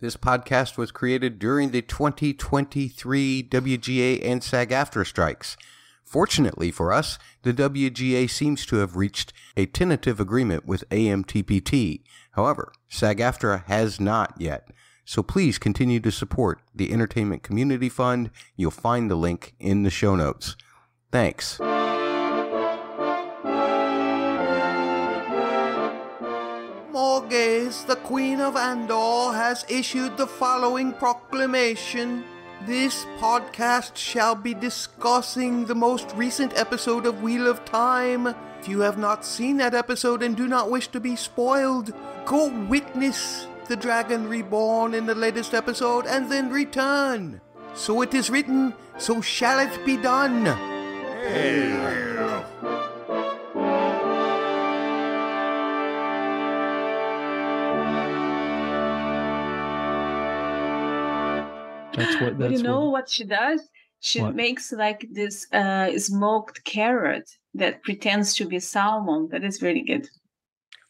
This podcast was created during the 2023 WGA and SAG AFTRA strikes. Fortunately for us, the WGA seems to have reached a tentative agreement with AMTPT. However, SAG AFTRA has not yet. So please continue to support the Entertainment Community Fund. You'll find the link in the show notes. Thanks. The Queen of Andor, has issued the following proclamation. This podcast shall be discussing the most recent episode of Wheel of Time. If you have not seen that episode and do not wish to be spoiled, go witness the Dragon Reborn in the latest episode and then return. So it is written, so shall it be done. That's what. But That's you know what, what she does? She What? makes like this uh, smoked carrot that pretends to be salmon. That is really good.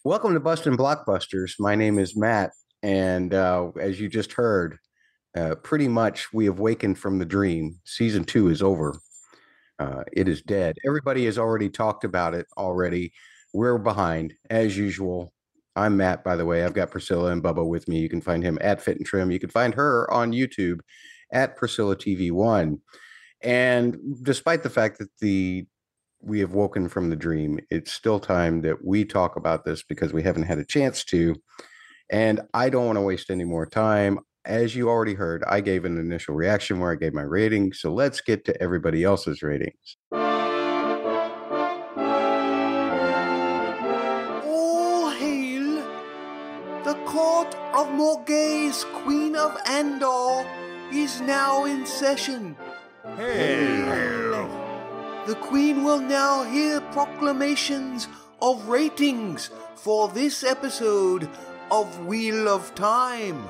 Welcome to Bustin' Blockbusters. My name is Matt, and uh, as you just heard, uh, pretty much we have wakened from the dream. Season two is over. Uh, it is dead. Everybody has already talked about it already. We're behind as usual. I'm Matt, by the way. I've got Priscila and Bubba with me. You can find him at Fit and Trim. You can find her on YouTube at Priscila TV One. And despite the fact that the we have woken from the dream, it's still time that we talk about this because we haven't had a chance to. And I don't want to waste any more time. As you already heard, I gave an initial reaction where I gave my rating. So let's get to everybody else's ratings. Court of Morgase, Queen of Andor, is now in session. Hey! The Queen will now hear proclamations of ratings for this episode of Wheel of Time.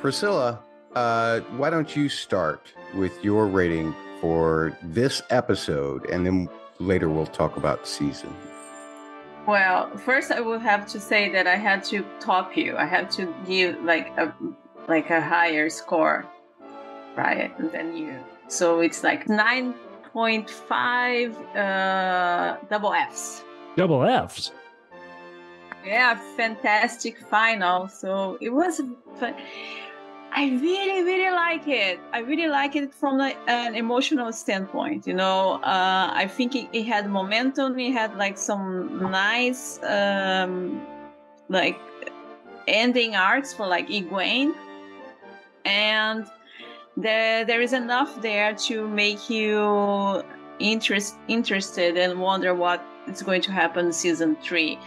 Priscila, uh, why don't you start with your rating for this episode and then later we'll talk about season. Well, first I will have to say that I had to top you. I had to give like a like a higher score, right, than you. So it's like nine point five uh, double Fs. double Fs. Yeah, fantastic final. So it was. Fun. I really, really like it. I really like it from an emotional standpoint. You know, uh, I think it, it had momentum. It had like some nice, um, like ending arcs for like Egwene, and there there is enough there to make you interest interested and wonder what is going to happen season three.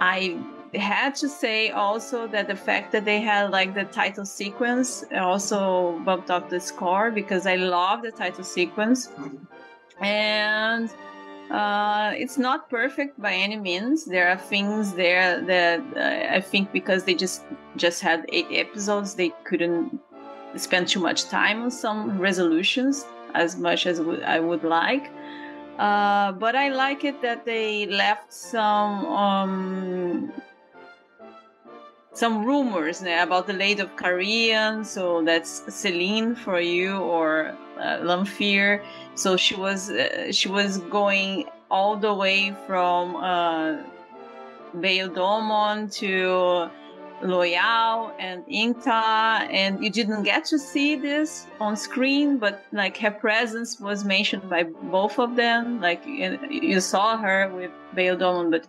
I had to say also that the fact that they had like the title sequence also bumped up the score because I love the title sequence. And uh, it's not perfect by any means. There are things there that uh, I think because they just just had eight episodes, they couldn't spend too much time on some resolutions as much as I would like. Uh, but I like it that they left some um, some rumors uh, about the lady of Cairhien. So that's Selene for you or uh, Lanfear. So she was uh, she was going all the way from uh, Beodomon to Loial and Ingtar, and you didn't get to see this on screen, but like her presence was mentioned by both of them. Like you saw her with Beodomon, but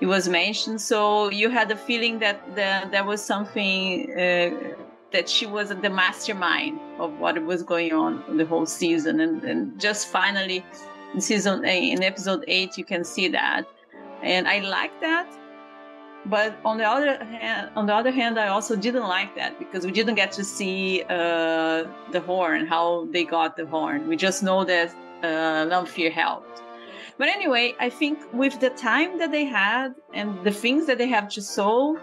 it was mentioned. So you had the feeling that the, there was something uh, that she was the mastermind of what was going on the whole season, and, and just finally in season eight, in episode eight, you can see that, and I like that. But on the other hand, on the other hand, I also didn't like that because we didn't get to see uh, the horn, how they got the horn. We just know that uh, Lanfear helped. But anyway, I think with the time that they had and the things that they have to solve,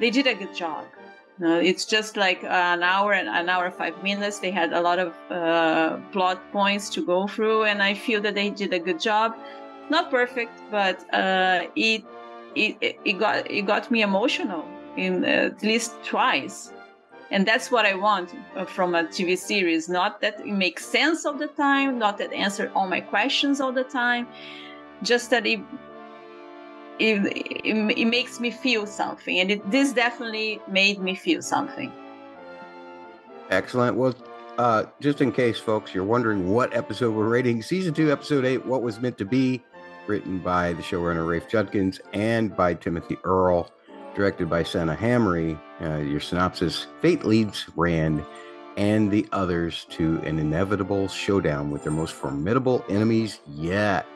they did a good job. It's just like an hour and an hour five minutes. They had a lot of uh, plot points to go through, and I feel that they did a good job. Not perfect, but uh, it, it it got it got me emotional in uh, at least twice. And that's what I want uh, from a TV series. Not that it makes sense all the time, not that answer all my questions all the time, just that it it, it, it makes me feel something. And it, this definitely made me feel something. Excellent. Well, uh, just in case, folks, you're wondering what episode we're rating, season two, episode eight, What Was Meant to Be, written by the showrunner Rafe Judkins and by Timothy Earl, directed by Sanaa Hamri. Uh, your synopsis Fate leads Rand and the others to an inevitable showdown with their most formidable enemies yet.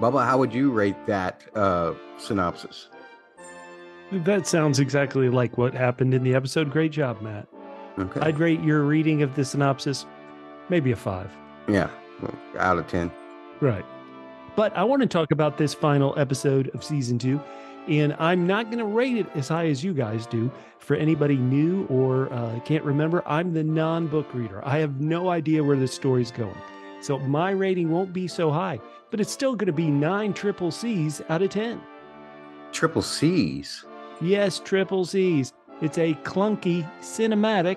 Bubba, how would you rate that uh, synopsis? That sounds exactly like what happened in the episode. Great job, Matt. Okay. I'd rate your reading of the synopsis maybe a five. yeah, out of 10. Right. But I want to talk about this final episode of season two. And I'm not going to rate it as high as you guys do. For anybody new or uh, can't remember, I'm the non book reader. I have no idea where the story's going. So my rating won't be so high, but it's still going to be nine triple C's out of 10. Triple C's. Yes, triple C's. It's a clunky cinematic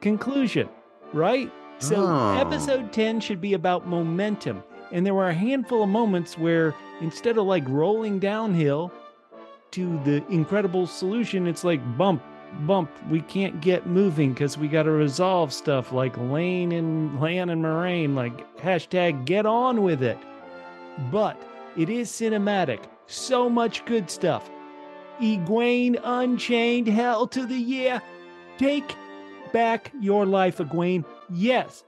conclusion, right? So Oh. episode 10 should be about momentum. And there were a handful of moments where instead of like rolling downhill to the incredible solution, it's like bump, bump. We can't get moving because we got to resolve stuff like Lane and Lan and Moiraine, like hashtag get on with it. But it is cinematic. So much good stuff. Egwene Unchained, hell to the yeah. Take back your life, Egwene. Yes.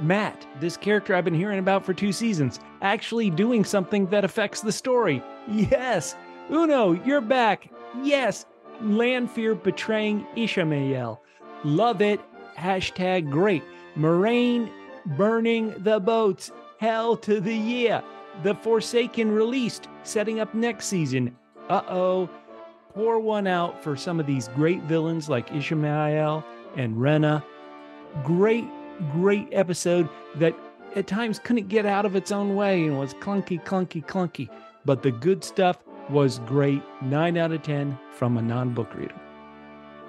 Matt, this character I've been hearing about for two seasons, actually doing something that affects the story. Yes. Uno, you're back. Yes. Lanfear betraying Ishamael. Love it. Hashtag great. Moiraine burning the boats. Hell to the yeah. The Forsaken released, setting up next season. Uh oh. Pour one out for some of these great villains like Ishamael and Renna. Great, great episode that at times couldn't get out of its own way and was clunky, clunky, clunky. But the good stuff was great. Nine out of 10 from a non book reader.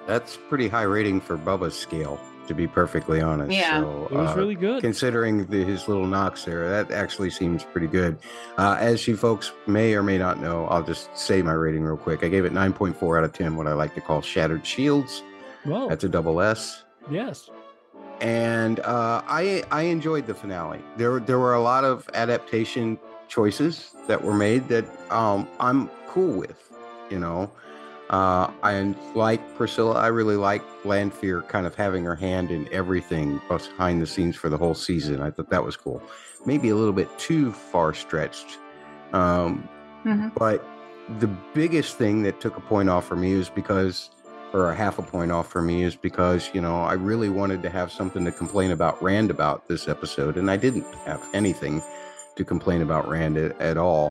That's pretty high rating for Bubba's scale, to be perfectly honest. Yeah. So, It was uh, really good. Considering the, his little knocks there, that actually seems pretty good. Uh, as you folks may or may not know, I'll just say my rating real quick. I gave it 9.4 out of 10, what I like to call Shattered Shields. Well, That's a double S. yes. And uh, I I enjoyed the finale. There there were a lot of adaptation choices that were made that um, I'm cool with. You know, uh, I like Priscila. I really like Lanfear kind of having her hand in everything behind the scenes for the whole season. I thought that was cool. Maybe a little bit too far stretched. Um, Mhm. but the biggest thing that took a point off for me is because or a half a point off for me is because you know I really wanted to have something to complain about Rand about this episode, and I didn't have anything to complain about Rand at, at all.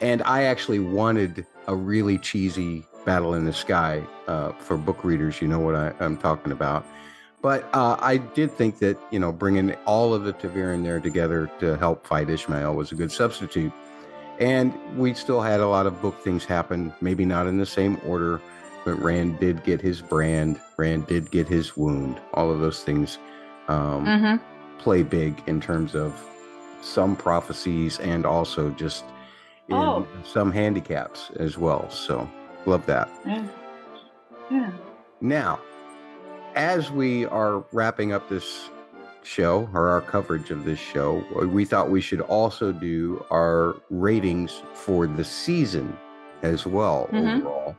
And I actually wanted a really cheesy battle in the sky uh, for book readers. You know what I, I'm talking about. But uh, I did think that you know bringing all of the ta'veren there together to help fight Ishamael was a good substitute. And we still had a lot of book things happen, maybe not in the same order, but Rand did get his brand. Rand did get his wound. All of those things um, Mhm. play big in terms of some prophecies and also just in Oh. some handicaps as well. So love that. Yeah. Yeah. Now, as we are wrapping up this show or our coverage of this show, we thought we should also do our ratings for the season as well Mhm. overall.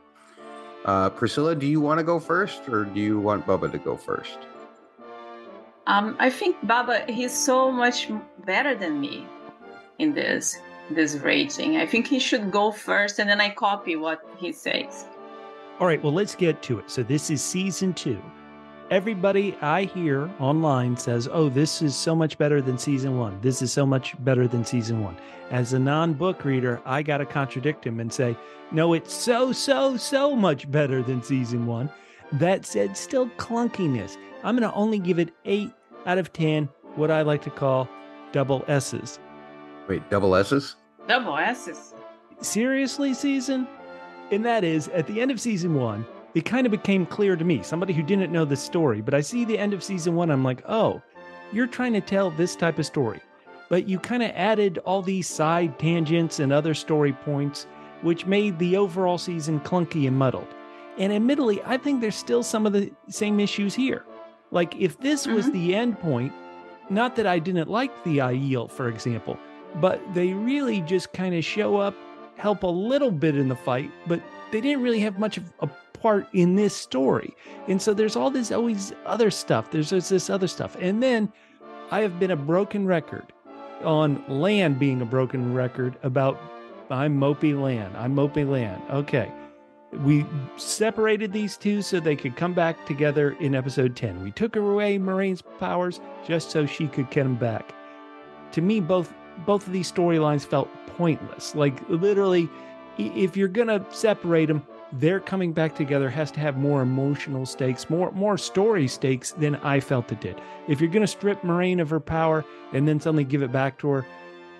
Uh, Priscila, do you want to go first or do you want Bubba to go first? Um, I think Baba he's so much better than me in this this rating. I think he should go first, and then I copy what he says. All right, well, let's get to it. So, this is season two. Everybody I hear online says, oh, this is so much better than season one. This is so much better than season one. As a non book reader, I got to contradict him and say, no, it's so, so, so much better than season one. That said, still clunkiness. I'm going to only give it eight out of 10 what I like to call double S's. Wait, double S's? Double S's. Seriously, season? And that is, at the end of season one, it kind of became clear to me, somebody who didn't know the story, but I see the end of season one, I'm like, oh, you're trying to tell this type of story. But you kind of added all these side tangents and other story points, which made the overall season clunky and muddled. And admittedly, I think there's still some of the same issues here. Like, if this was Mhm. the end point, not that I didn't like the Aiel, for example, but they really just kind of show up, help a little bit in the fight, but they didn't really have much of a part in this story. And so there's all this always other stuff. There's, there's this other stuff. And then I have been a broken record on Lan being a broken record about I'm mopey Lan. I'm mopey Lan. Okay. We separated these two so they could come back together in episode 10. We took away Moiraine's powers just so she could get them back. To me, both both of these storylines felt pointless. Like literally, if you're gonna separate them, their coming back together has to have more emotional stakes, more more story stakes than I felt it did. If you're gonna strip Moiraine of her power and then suddenly give it back to her,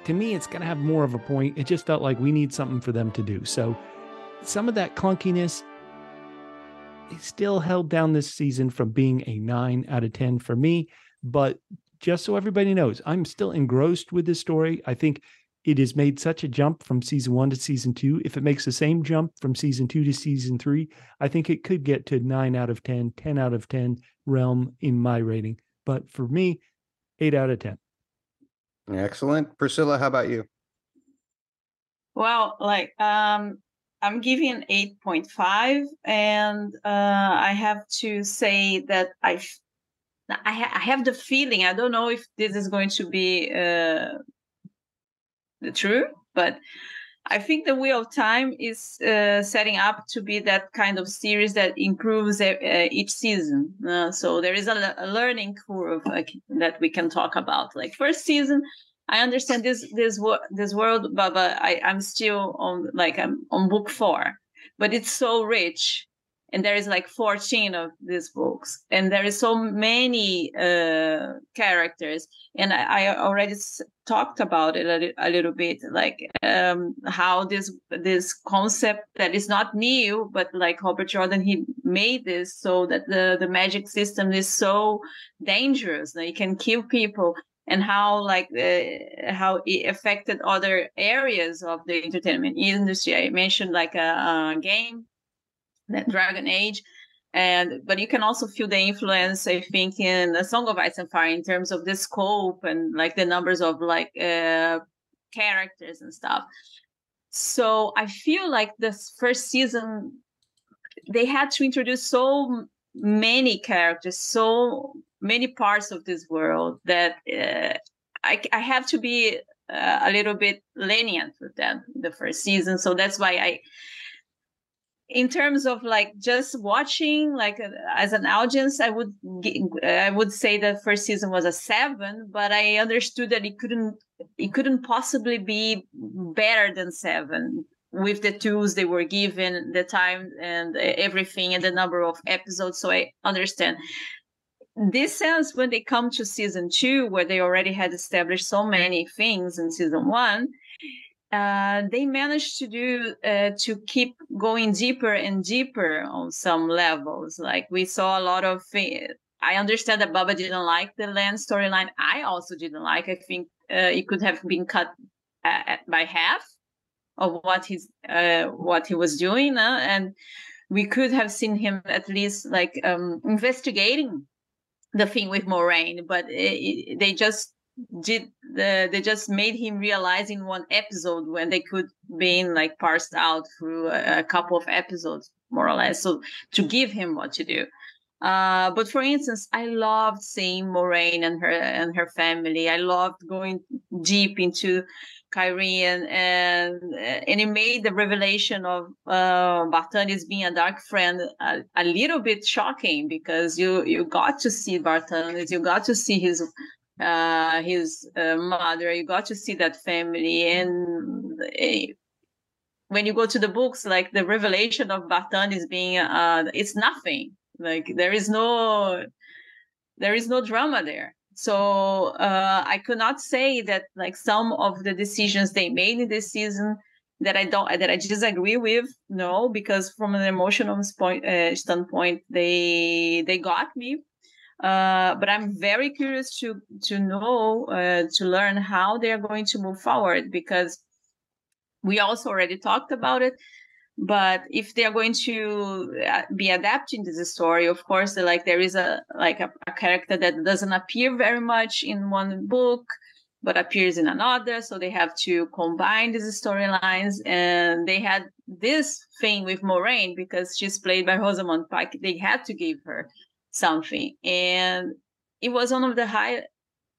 to me, it's gonna have more of a point. It just felt like we need something for them to do. So some of that clunkiness it still held down this season from being a nine out of 10 for me. But just so everybody knows, I'm still engrossed with this story. I think it has made such a jump from season one to season two. If it makes the same jump from season two to season three, I think it could get to nine out of 10, 10 out of 10 realm in my rating. But for me, eight out of 10. Excellent. Priscila, how about you? Well, like um I'm giving 8.5 and uh I have to say that I f- I, ha- I have the feeling I don't know if this is going to be uh the true, but I think the Wheel of Time is uh, setting up to be that kind of series that improves uh, each season. Uh, so there is a, a learning curve that we can talk about. Like first season, I understand this this this world, but, but I I'm still on like I'm on book four, but it's so rich, and there is like 14 of these books, and there is so many uh, characters, and I, I already talked about it a, a little bit, like um, how this this concept that is not new, but like Robert Jordan, he made this so that the the magic system is so dangerous that it can kill people and how like uh, how it affected other areas of the entertainment industry. I mentioned like a, a game, that Dragon Age, and but you can also feel the influence. I think in a Song of Ice and Fire in terms of the scope and like the numbers of like uh, characters and stuff. So I feel like this first season they had to introduce so many characters, so many parts of this world that uh, I, I have to be uh, a little bit lenient with them the first season. So that's why I, in terms of like just watching, like uh, as an audience, I would I would say that first season was a seven, but I understood that it couldn't it couldn't possibly be better than seven with the tools they were given, the time and everything, and the number of episodes. So I understand this sense when they come to season two where they already had established so many things in season one uh, they managed to do uh, to keep going deeper and deeper on some levels. Like we saw a lot of i understand that baba didn't like the Lan storyline. I also didn't like. I think uh, it could have been cut uh, by half of what he's uh, what he was doing and we could have seen him at least like um, investigating the thing with Moiraine, but it, it- they just did the they just made him realize in one episode when they could been like parsed out through a, a couple of episodes more or less so to give him what to do. Uh but for instance i loved seeing moiraine and her and her family. I loved going deep into Cairhien and and it made the revelation of uh, Barthanes being a dark friend a, a little bit shocking because you you got to see Barthanes, you got to see his uh, his uh, mother, you got to see that family, and uh, when you go to the books, like the revelation of Barthanes being uh, it's nothing. Like there is no there is no drama there So uh, I could not say that like some of the decisions they made in this season that I don't that I disagree with. No, because from an emotional point, uh, standpoint, they they got me. Uh, but I'm very curious to to know uh, to learn how they are going to move forward because we also already talked about it. But if they are going to uh, be adapting this story of course like there is a like a, a, character that doesn't appear very much in one book but appears in another. So they have to combine these storylines. And they had this thing with Moiraine because she's played by rosamund pike. They had to give her something and it was one of the high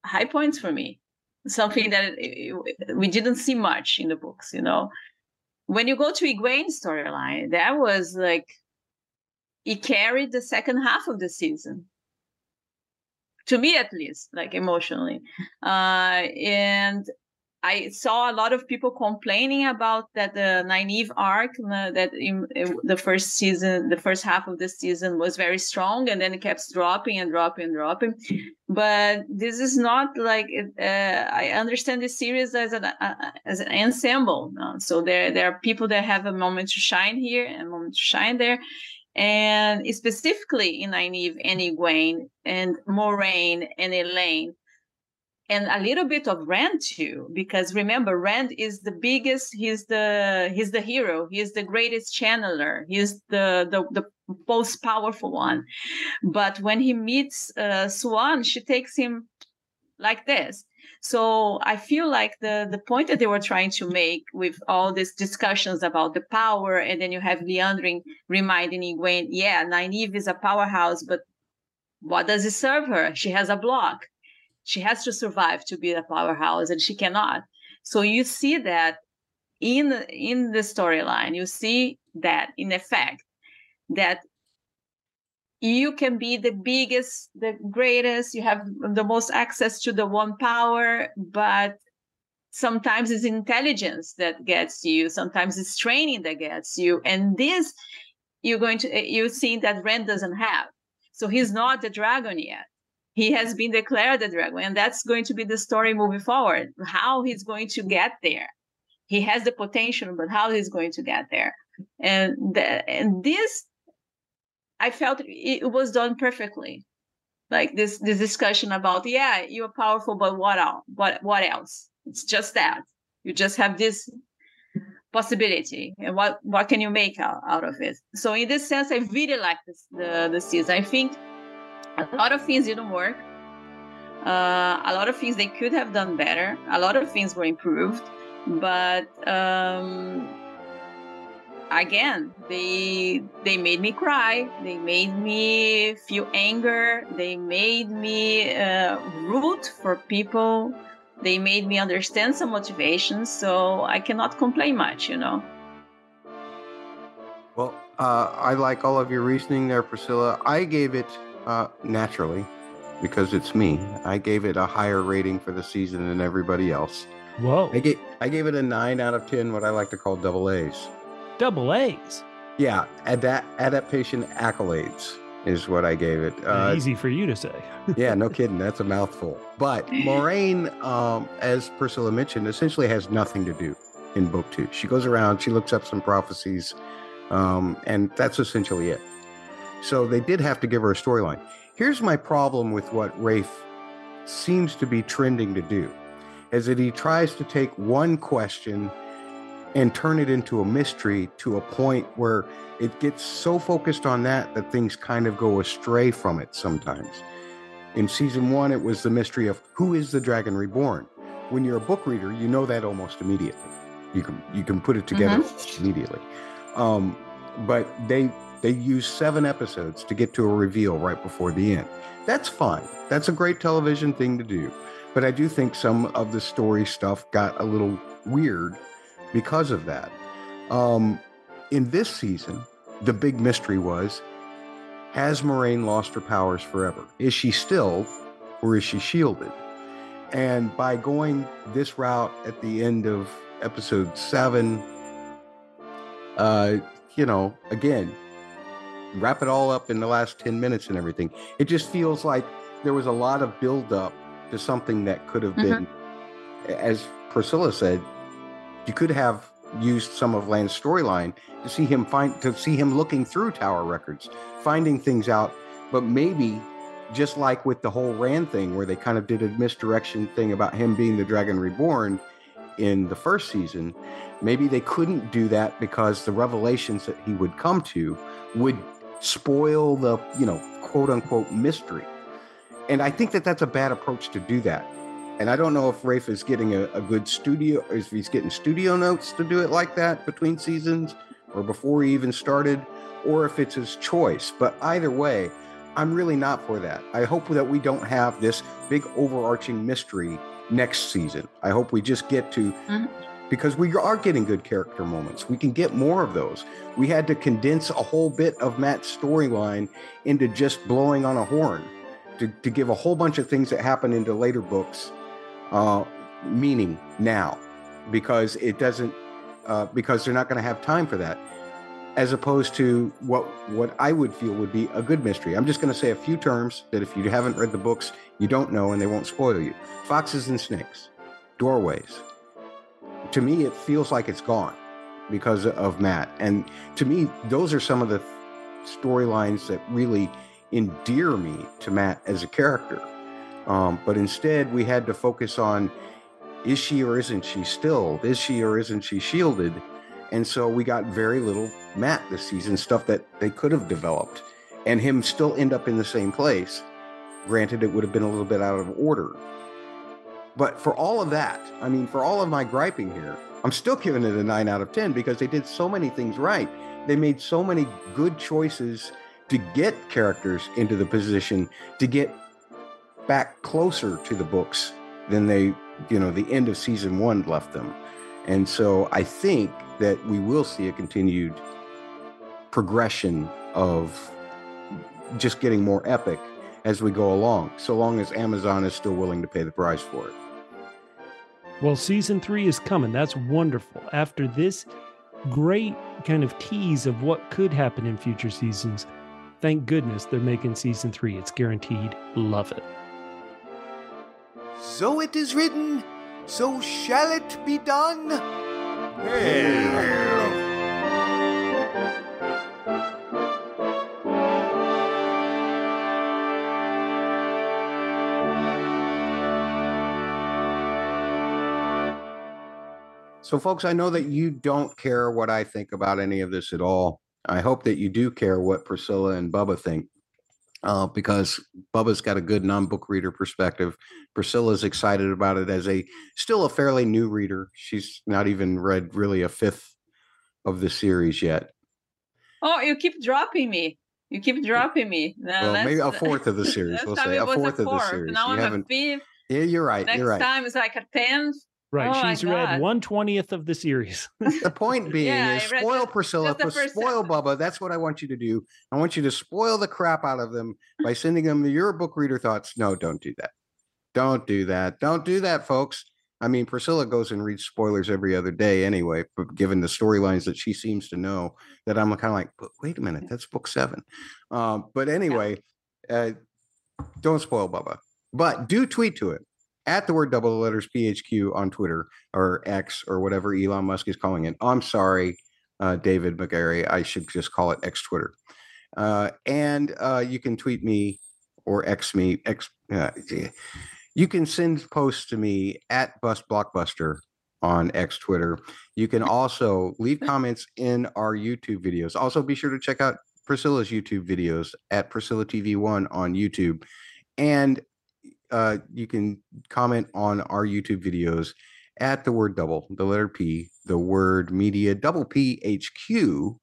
high points for me. Something that it, it, we didn't see much in the books you know? When you go to Egwene's storyline, that was like it carried the second half of the season. To me, at least, like emotionally, uh, and I saw a lot of people complaining about that the Nynaeve arc uh, that in, in, the first season, the first half of the season was very strong, and then it kept dropping and dropping and dropping. But this is not like uh, I understand this series as an uh, as an ensemble. Uh, so there there are people that have a moment to shine here and a moment to shine there. And specifically in Nynaeve and Egwene and Moiraine and Elayne, and a little bit of Rand too, because remember, Rand is the biggest. He's the he's the hero. He's the greatest channeler. He's the the, the most powerful one. But when he meets uh, Siuan, she takes him like this. So I feel like the the point that they were trying to make with all these discussions about the power, and then you have Liandrin reminding Egwene, yeah, Nynaeve is a powerhouse, but what does it serve her? She has a block she has to survive to be a powerhouse and she cannot. So you see that in in the storyline you see that in effect that you can be the biggest the greatest you have the most access to the one power but sometimes it's intelligence that gets you sometimes it's training that gets you and this you're going to eh, you see that Ren doesn't have. So he's not the dragon yet he has been declared a dragon and that's going to be the story moving forward how he's going to get there. He has the potential but how he's going to get there. And the, and this i felt it was done perfectly. Like this this discussion about yeah you're powerful but what else what what else? It's just that. You just have this possibility. And what what can you make out, out of it? So in this sense i really like this the the season. I think a lot of things didn't work. Uh, a lot of things they could have done better. A lot of things were improved, but um, again, they they made me cry. They made me feel anger. They made me uh, root for people. They made me understand some motivations. So I cannot complain much, you know. Well, uh, I like all of your reasoning there, Priscila. I gave it uh, naturally, because it's me. I gave it a higher rating for the season than everybody else. Whoa! I gave I gave it a nine out of ten. What I like to call double A's. Double A's. Yeah, that adaptation accolades is what I gave it. Uh, easy for you to say. yeah, no kidding. That's a mouthful. But Moiraine, um, as Priscila mentioned, essentially has nothing to do in book two. She goes around, she looks up some prophecies, um, and that's essentially it. So they did have to give her a storyline. Here's my problem with what Rafe seems to be trending to do is that he tries to take one question and turn it into a mystery to a point where it gets so focused on that that things kind of go astray from it sometimes. In season one, it was the mystery of who is the dragon reborn. When you're a book reader, you know that almost immediately. You can you can put it together mm-hmm. immediately. Um, but they they use seven episodes to get to a reveal right before the end. That's fine. That's a great television thing to do. But I do think some of the story stuff got a little weird because of that. Um, in this season, the big mystery was has Moiraine lost her powers forever? Is she still, or is she shielded? And by going this route at the end of episode seven, uh, you know, again, wrap it all up in the last 10 minutes and everything. It just feels like there was a lot of buildup to something that could have mm-hmm. been, as Priscila said, you could have used some of Lan's storyline to see him find to see him looking through tower records, finding things out, but maybe just like with the whole Rand thing, where they kind of did a misdirection thing about him being the Dragon Reborn in the first season, maybe they couldn't do that because the revelations that he would come to would spoil the, you know, quote unquote mystery. And I think that that's a bad approach to do that. And I don't know if Rafe is getting a, a good studio, if he's getting studio notes to do it like that between seasons or before he even started, or if it's his choice. But either way, I'm really not for that. I hope that we don't have this big overarching mystery next season. I hope we just get to Mhm. Because we are getting good character moments. We can get more of those. We had to condense a whole bit of Mat's storyline into just blowing on a horn to, to give a whole bunch of things that happen into later books uh, meaning now because it doesn't uh, because they're not going to have time for that as opposed to what what I would feel would be a good mystery. I'm just going to say a few terms that if you haven't read the books, you don't know and they won't spoil you. Foxes and snakes, doorways. To me, it feels like it's gone because of Mat. And to me, those are some of the storylines that really endear me to Mat as a character. Um, but instead, we had to focus on is she or isn't she stilled? Is she or isn't she shielded? And so we got very little Mat this season, stuff that they could have developed, and him still end up in the same place. Granted, it would have been a little bit out of order. But for all of that, I mean, for all of my griping here, I'm still giving it a nine out of 10 because they did so many things right. They made so many good choices to get characters into the position to get back closer to the books than they, you know, the end of season one left them. And so I think that we will see a continued progression of just getting more epic as we go along, so long as Amazon is still willing to pay the price for it. Well, season three is coming. That's wonderful. After this great kind of tease of what could happen in future seasons, thank goodness they're making season three. It's guaranteed. Love it. So it is written, so shall it be done. So, folks, I know that you don't care what I think about any of this at all. I hope that you do care what Priscila and Bubba think, uh, because Bubba's got a good non-book reader perspective. Priscila's excited about it as a still a fairly new reader. She's not even read really a fifth of the series yet. Oh, you keep dropping me. You keep dropping me. No, well, maybe a fourth of the series. We'll say a was fourth of the fourth. series. Now You I'm a fifth. Yeah, you're right. Next you're right. time it's like a tenth. Right. Oh She's read God. one twentieth of the series. The point being Yeah, is spoil just- Priscila, just the but spoil sentence. Bubba. That's what I want you to do. I want you to spoil the crap out of them by sending them your book reader thoughts. No, don't do that. Don't do that. Don't do that, folks. I mean, Priscila goes and reads spoilers every other day anyway, but given the storylines that she seems to know, that I'm kind of like, but wait a minute, that's book seven. Um, but anyway, uh, don't spoil Bubba, but do tweet to it at the word double the letters PHQ on Twitter or X or whatever Elon Musk is calling it. I'm sorry, uh, David McGarry. I should just call it X Twitter. Uh, and uh, you can tweet me or X me. X. Uh, you can send posts to me at Bust Blockbuster on X Twitter. You can also leave comments in our YouTube videos. Also, be sure to check out Priscila's YouTube videos at Priscila TV One on YouTube, and uh, you can comment on our YouTube videos at the word double, the letter P, the word media, double P HQ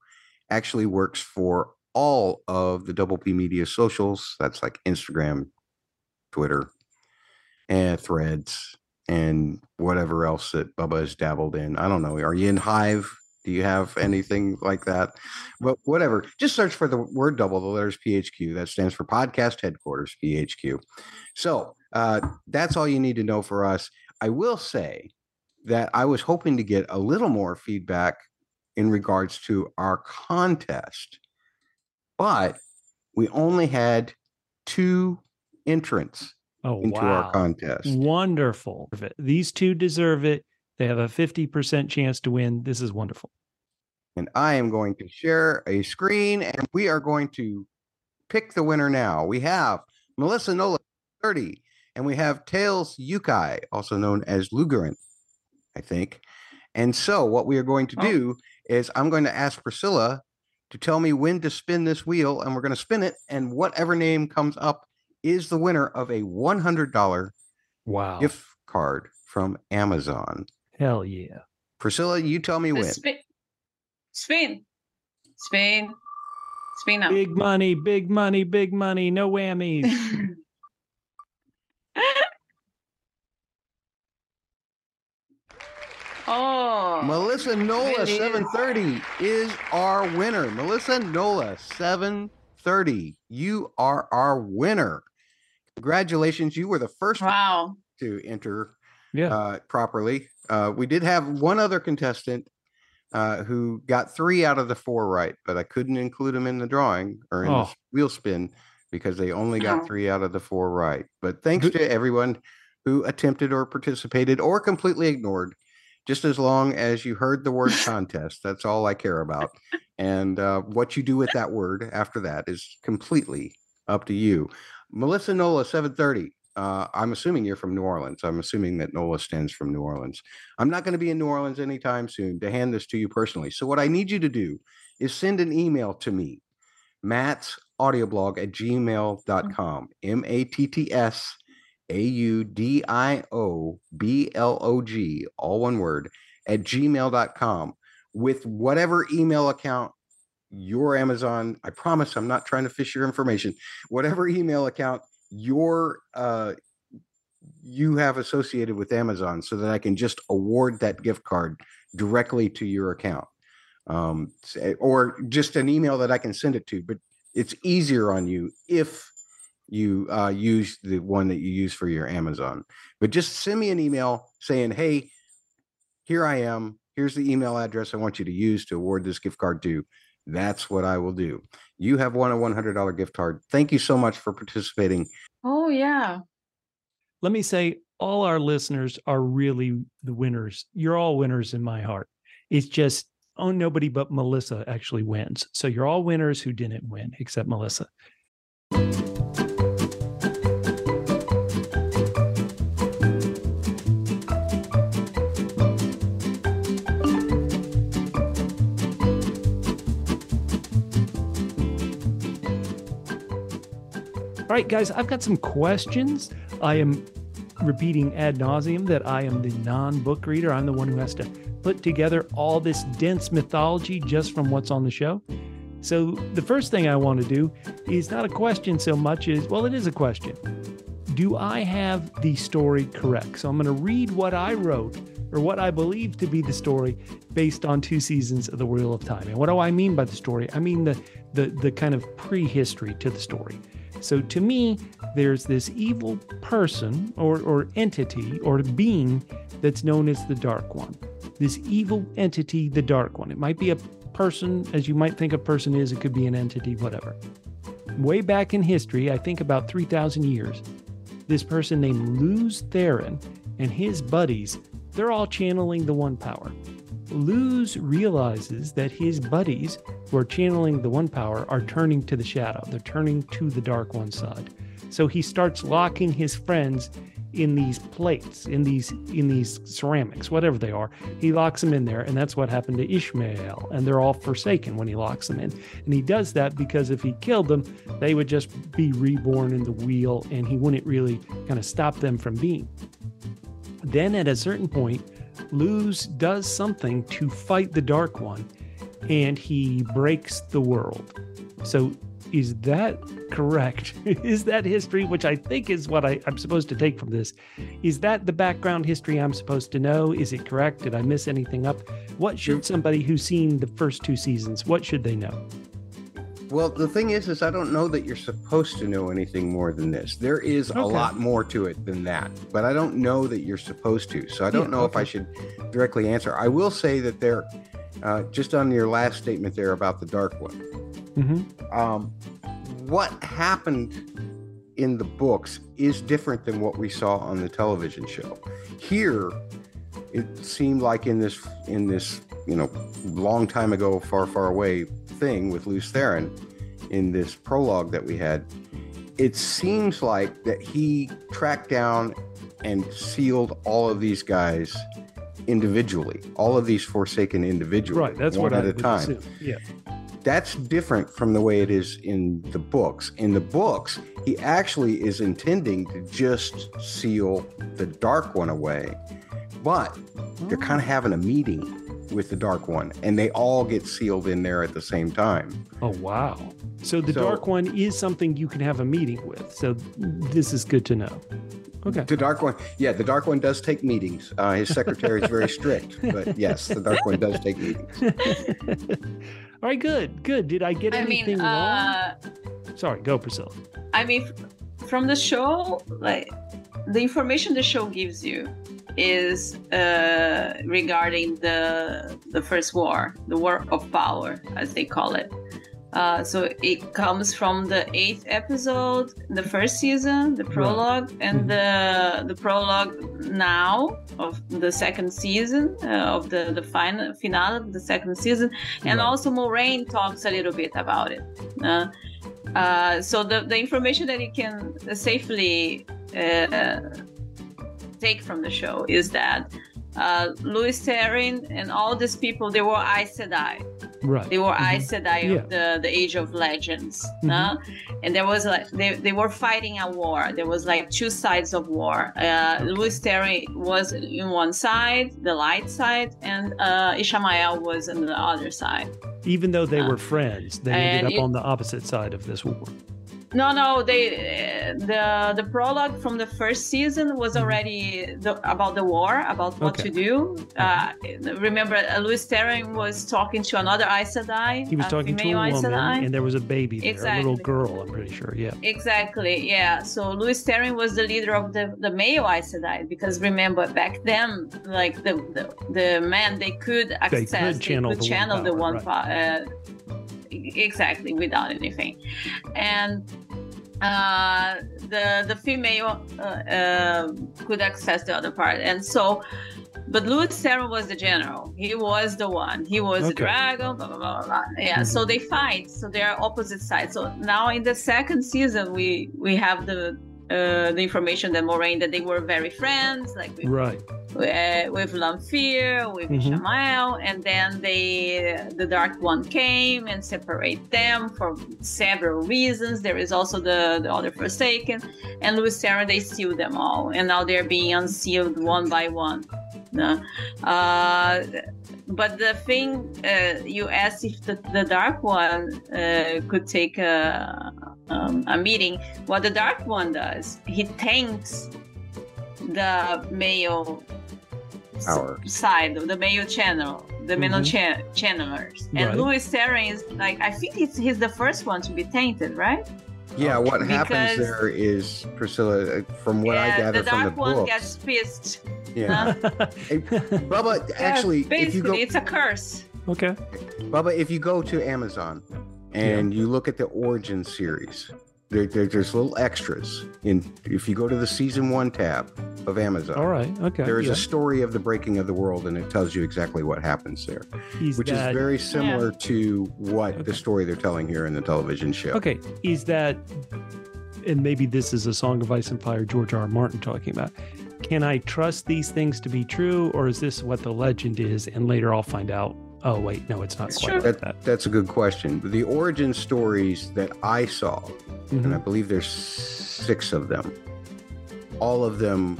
actually works for all of the double P media socials. That's like Instagram, Twitter, and threads, and whatever else that Bubba has dabbled in. I don't know. Are you in Hive? Do you have anything like that? But whatever. Just search for the word double, the letters PHQ. That stands for Podcast Headquarters, PHQ. So uh, that's all you need to know for us. I will say that I was hoping to get a little more feedback in regards to our contest, but we only had two entrants Oh, into wow. our contest. Wonderful. These two deserve it. They have a 50% chance to win. This is wonderful. And I am going to share a screen and we are going to pick the winner now. We have Melissa Nola 30 and we have Tails Yukai, also known as Lugerin, I think. And so what we are going to Oh. do is I'm going to ask Priscila to tell me when to spin this wheel and we're going to spin it and whatever name comes up is the winner of a $100 Wow. gift card from Amazon. Hell yeah. Priscila, you tell me The when. Spin. Spin. Spin. Spin now. Big money, big money, big money. No whammies. oh. Melissa Nola, It is. 730 is our winner. Melissa Nola, 730. You are our winner. Congratulations. You were the first Wow. to enter Yeah. uh, properly. Uh, we did have one other contestant uh, who got three out of the four right, but I couldn't include him in the drawing or in the Oh. s- wheel spin because they only got Oh. three out of the four right. But thanks to everyone who attempted or participated or completely ignored, just as long as you heard the word contest, that's all I care about. And uh, what you do with that word after that is completely up to you. Melissa Nola, 730. Uh, I'm assuming you're from New Orleans. I'm assuming that Nola stands from New Orleans. I'm not going to be in New Orleans anytime soon to hand this to you personally. So, what I need you to do is send an email to me, Matt's audioblog at gmail.com. M A T T S A U D I O B L O G, all one word, at gmail.com with whatever email account your Amazon, I promise I'm not trying to fish your information, whatever email account your uh you have associated with Amazon so that I can just award that gift card directly to your account. Um or just an email that I can send it to, but it's easier on you if you uh use the one that you use for your Amazon. But just send me an email saying, "Hey, here I am. Here's the email address I want you to use to award this gift card to." That's what I will do. You have won a $100 gift card. Thank you so much for participating. Oh yeah. Let me say, all our listeners are really the winners. You're all winners in my heart. It's just, oh, nobody but Melissa actually wins. So you're all winners who didn't win, except Melissa. All right, guys, I've got some questions. I am repeating ad nauseum that I am the non book reader. I'm the one who has to put together all this dense mythology just from what's on the show. So, the first thing I want to do is not a question so much as, well, it is a question. Do I have the story correct? So, I'm going to read what I wrote or what I believe to be the story based on two seasons of The Wheel of Time. And what do I mean by the story? I mean the, the, the kind of prehistory to the story. So to me, there's this evil person or, or entity or being that's known as the Dark One. This evil entity, the Dark One. It might be a person, as you might think a person is, it could be an entity, whatever. Way back in history, I think about 3,000 years, this person named Lews Therin and his buddies, they're all channeling the One Power. Lews realizes that his buddies who are channeling the one power are turning to the shadow. They're turning to the dark one side. So he starts locking his friends in these plates, in these in these ceramics, whatever they are. He locks them in there, and that's what happened to Ishamael. And they're all forsaken when he locks them in. And he does that because if he killed them, they would just be reborn in the wheel, and he wouldn't really kind of stop them from being. Then at a certain point, Lews does something to fight the Dark One, and he breaks the world. So, is that correct? is that history, which I think is what I, I'm supposed to take from this? Is that the background history I'm supposed to know? Is it correct? Did I miss anything up? What should somebody who's seen the first two seasons, what should they know? Well, the thing is, is I don't know that you're supposed to know anything more than this. There is a lot more to it than that, but I don't know that you're supposed to. So I don't Yeah, know if I should directly answer. I will say that there, uh, just on your last statement there about the dark one, Mm-hmm. um, what happened in the books is different than what we saw on the television show. Here, it seemed like in this in this you know long time ago, far far away thing with Lews Therin in this prologue that we had, it seems like that he tracked down and sealed all of these guys individually, all of these Forsaken individuals, Right. That's one what at I a time assume. Yeah. that's different from the way it is in the books. In the books, he actually is intending to just seal the Dark One away, but they're oh. kind of having a meeting with the Dark One, and they all get sealed in there at the same time. Oh wow. So the So- dark one is something you can have a meeting with. So this is good to know. Okay. The Dark One, yeah, the Dark One does take meetings. Uh, his secretary is very strict, but yes, the Dark One does take meetings. All right, good, good. Did I get I anything mean, wrong? uh, Sorry, go Priscila. I mean, from the show, like the information the show gives you is uh, regarding the the first war, the war of power, as they call it. Uh, so it comes from the eighth episode, the first season, the prologue, and Mhm. the the prologue now of the second season uh, of the the final finale of the second season, and Right. also Moiraine talks a little bit about it. Uh, uh, so the, the information that you can safely uh, take from the show is that uh, Lews Therin and all these people they were Aes Sedai. Right. They were Mhm. Aes Sedai Yeah. of the, the Age of Legends. Mhm. uh, and there was like they, they were fighting a war. There was like two sides of war. Uh, Lews Therin was in one side, the light side, and uh, Ishamael was on the other side. Even though they uh, were friends, they ended up it- on the opposite side of this war. No, no, they uh, the the prologue from the first season was Mhm. already the, about the war, about what Okay. to do. Uh, remember, uh, Lews Therin was talking to another Aes Sedai. He was talking to a woman, Sedai. and there was a baby there, a little girl. I'm pretty sure. Yeah. Exactly, yeah. So Lews Therin was the leader of the, the male Aes Sedai because remember back then, like the the, the men they could access, could channel the one channel the one right. uh, exactly without anything, and uh, the the female uh, uh, could access the other part, and so. But Lews Therin was the general. He was the one. He was the Okay. dragon. Blah blah blah. blah. Yeah. Mhm. So they fight. So they are opposite sides. So now in the second season, we we have the uh, the information that Moiraine that they were very friends, like with Right. Uh, with Lanfear, with Mhm. Ishamael, and then they the Dark One came and separate them for several reasons. There is also the, the other Forsaken, and Lews Therin, they sealed them all, and now they're being unsealed one by one. No. Uh, but the thing uh, you asked if the, the Dark One uh, could take a, um, a meeting, what the Dark One does, he thanks the male s- side of the male channel, the male Mhm. cha- channelers. And Right. Lews Therin is like, I think he's, he's the first one to be tainted, right? Yeah, what happens there is Priscila, uh, from what I yeah, gather the from the Dark One books. gets pissed. yeah, Hey, Bubba, Yeah, actually, if basically, you go, it's a curse. okay. Bubba, if you go to Amazon and you look at the origin series, there, there, there's little extras. In if you go to the season one tab of Amazon, All right. Okay. there is yeah. a story of the breaking of the world, and it tells you exactly what happens there, Is which that, is very similar to what Okay. the story they're telling here in the television show. Okay, is that, and maybe this is a Song of Ice and Fire, George R. R. Martin talking about. Can I trust these things to be true, or is this what the legend is? And later I'll find out. Oh wait, no, it's not quite Sure. like That, that. that's a good question. The origin stories that I saw, and I Mhm. believe there's six of them. All of them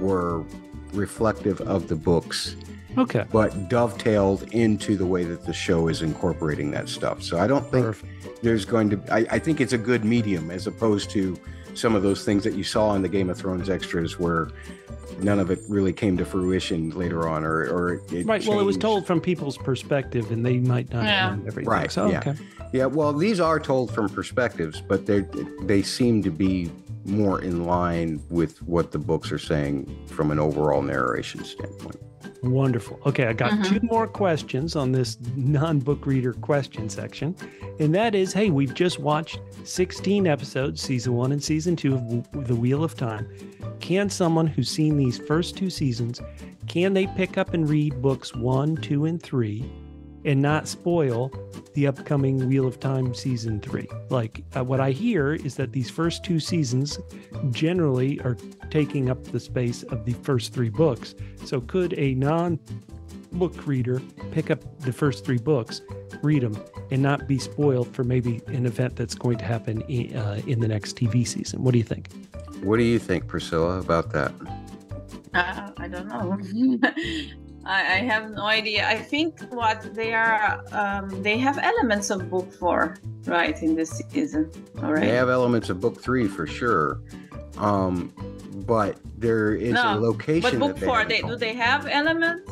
were reflective of the books, Okay, but dovetailed into the way that the show is incorporating that stuff. So I don't think perfect. there's going to. I, I think it's a good medium as opposed to some of those things that you saw in the Game of Thrones extras where none of it really came to fruition later on, or or it Right. Well, it was told from people's perspective, and they might not Yeah. have known everything. Right, So, yeah. okay. Yeah, well, these are told from perspectives, but they they seem to be more in line with what the books are saying from an overall narration standpoint. Wonderful. Okay, I got Mhm. two more questions on this non book reader question section. And that is hey, we've just watched 16 episodes, season one and season two of The Wheel of Time. Can someone who's seen these first two seasons, can they pick up and read books one, two, and three and not spoil the upcoming Wheel of Time season three? Like, uh, what I hear is that these first two seasons generally are taking up the space of the first three books. So, could a non book reader pick up the first three books, read them, and not be spoiled for maybe an event that's going to happen in, uh, in the next TV season? What do you think? What do you think, Priscila, about that? Uh, I don't know. I, I have no idea. I think what they are, um, they have elements of book four, right, in this season. All right. They have elements of book three for sure. Um, but there is a No, location. but book they four, they, do they have elements?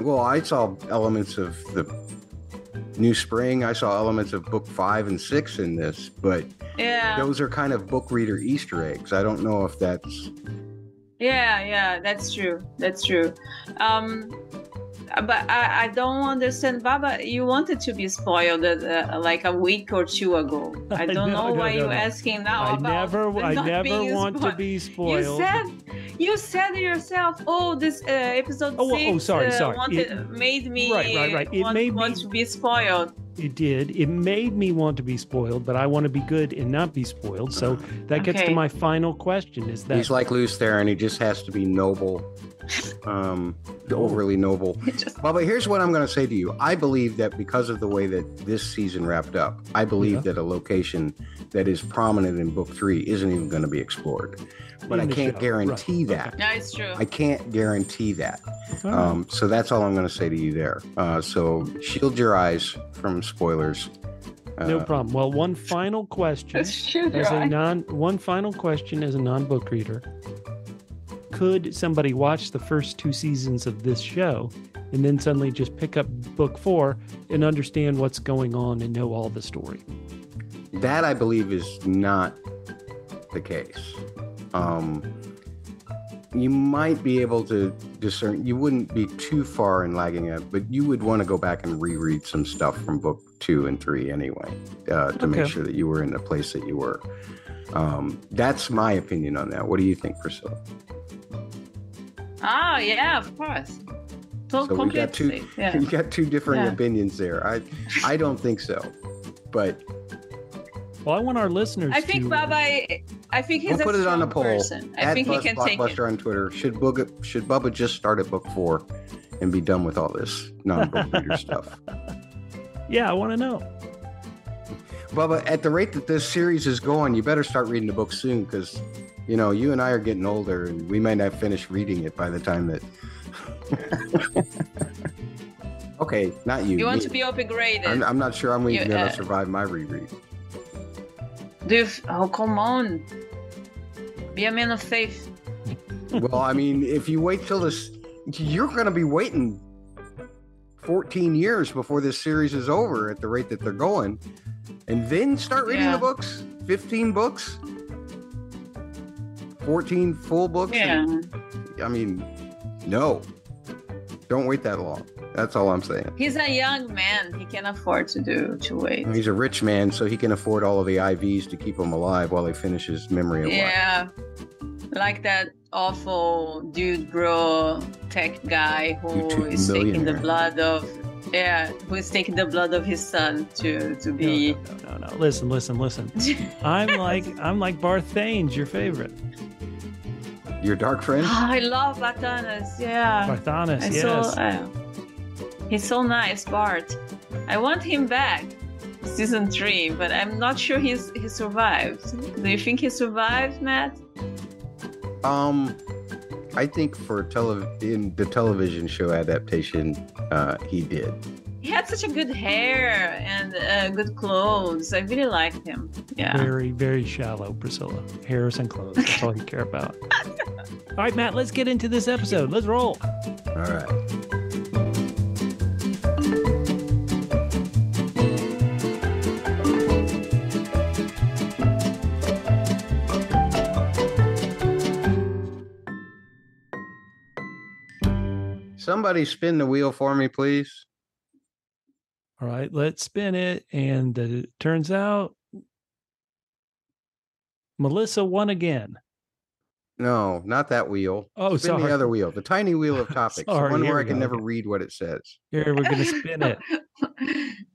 Well, I saw elements of the New Spring. I saw elements of book five and six in this, but Yeah. those are kind of book reader Easter eggs. I don't know if that's Yeah, yeah, that's true. That's true. Um, but I, I don't understand, Baba. You wanted to be spoiled uh, like a week or two ago. I don't No, know no, why no, you're asking now I about never, I never want to spoiled. be You spoiled. said, you said yourself, "Oh, this uh, episode Oh, oh, six oh, sorry, uh, sorry. wanted, It- made me Right, right, right. It want, made me- want to be spoiled." It did. It made me want to be spoiled, but I want to be good and not be spoiled. So that gets to my final question: Is that he's like Luce there, and he just has to be noble, um, overly noble. Just- Well, but here's what I'm going to say to you. I believe that because of the way that this season wrapped up, I believe Yeah. that a location that is prominent in book three isn't even going to be explored. But I can't show, guarantee right, that. yeah, it's true. I can't guarantee that. All right. Um, so that's all I'm going to say to you there. Uh, so shield your eyes from spoilers. Uh, no problem. Well, one final question Shoot as a non one final question as a non-book reader. Could somebody watch the first two seasons of this show and then suddenly just pick up book 4 and understand what's going on and know all the story? That I believe is not the case. Um, you might be able to discern. You wouldn't be too far in lagging it, but you would want to go back and reread some stuff from book two and three anyway uh, to make sure that you were in the place that you were. Um, that's my opinion on that. What do you think, Priscila? Ah, yeah, of course. So, So we got two. completely. Yeah. You got two different Yeah. opinions there. I I don't think so, but Well, I want our listeners I think to Baba. I think he's We'll a put it on strong the poll. person. I At think he can take it. Blockbuster on Twitter. Should Bubba, should Bubba just start at book four and be done with all this non-book reader stuff? Yeah, I want to know. Bubba, at the rate that this series is going, you better start reading the book soon because, you know, you and I are getting older and we may not finish reading it by the time that. okay, not you. You want me. to be upgraded. I'm, I'm not sure I'm even going uh, to survive my reread. Do you f- oh, come on. Be a man of faith. well, I mean, if you wait till this, you're going to be waiting 14 years before this series is over at the rate that they're going, and then start reading Yeah. the books. 15 books, 14 full books. Yeah. I mean, no, don't wait that long. That's all I'm saying. He's a young man. He can afford to do to wait. He's a rich man, so he can afford all of the IVs to keep him alive while he finishes Memory of Light. Yeah. Like that awful dude bro tech guy who YouTube is taking the blood of yeah, who is taking the blood of his son to to No, be no, no, no. Listen, listen, listen. I'm like I'm like Barthanes, your favorite. Your dark friend? I love Barthanes, yeah. Barthanes, yes. so uh, he's so nice, Bart. I want him back, season three, but I'm not sure he's he survived. Do you think he survived, Matt? Um, I think for tele in the television show adaptation, uh, he did. He had such a good hair and uh, good clothes. I really liked him. Yeah. Very, very shallow, Priscila. Hairs and clothes. That's all you care about. all right, Matt, let's get into this episode. Let's roll. All right. Somebody spin the wheel for me, please. All right, let's spin it. And uh, it turns out Melissa won again. No, not that wheel. Oh, spin sorry. the other wheel, the tiny wheel of topics, the Sorry, one where I can go, never read what it says. Here, we're going to spin it.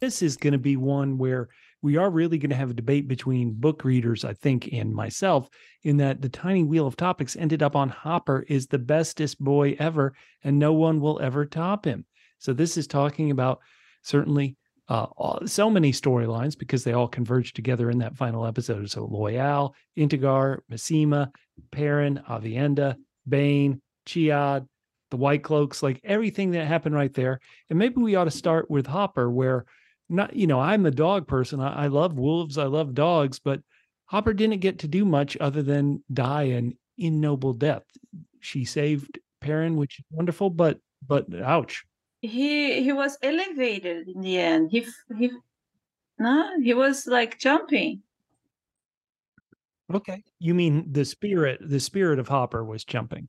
This is going to be one where we are really going to have a debate between book readers, I think, and myself, in that the tiny wheel of topics ended up on Hopper is the bestest boy ever, and no one will ever top him. So this is talking about certainly uh, so many storylines because they all converge together in that final episode. So Loial, Ingtar, Masema, Perrin, Aviendha, Bain, Chiad, the White Cloaks, like everything that happened right there. And maybe we ought to start with Hopper, where not, you know, I'm a dog person. I, I love wolves, I love dogs, but Hopper didn't get to do much other than die an ignoble death. She saved Perrin, which is wonderful, but but ouch. he he was elevated in the end. He he no, he was like jumping. Okay. You mean the spirit, the spirit of Hopper was jumping.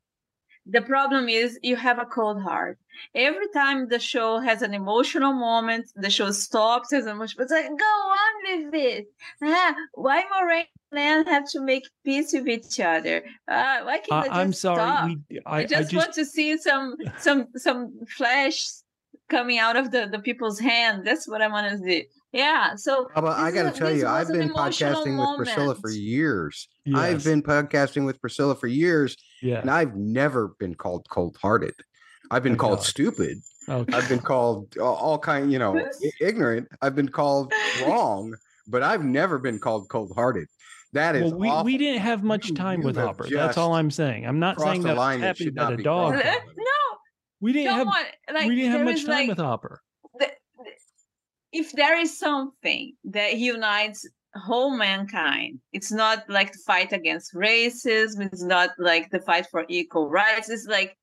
The problem is you have a cold heart. Every time the show has an emotional moment, the show stops, has an emotion. It's like, go on with it. Ah, why Moiraine and Lan have to make peace with each other? Uh, why can't I, they just I'm sorry. stop? We, I, I, I just, want to see some some some flash coming out of the the people's hand. That's what I want to see. Yeah. So Bubba, I got to tell you, I've been emotional podcasting with Priscila for moment. years. I've been podcasting with Priscila for years, yeah. and I've never been called cold hearted. I've been Thank called God. stupid. Okay. I've been called all, all kind, you know, ignorant. I've been called wrong, but I've never been called cold hearted. That is well, we, awful. we didn't have much time you with Hopper. That's all I'm saying. I'm not saying that line I'm that happy that not a dog. no, We didn't have on. Like we didn't have much time like, with Hopper. the, if there is something that unites whole mankind, it's not like the fight against racism. It's not like the fight for equal rights. It's like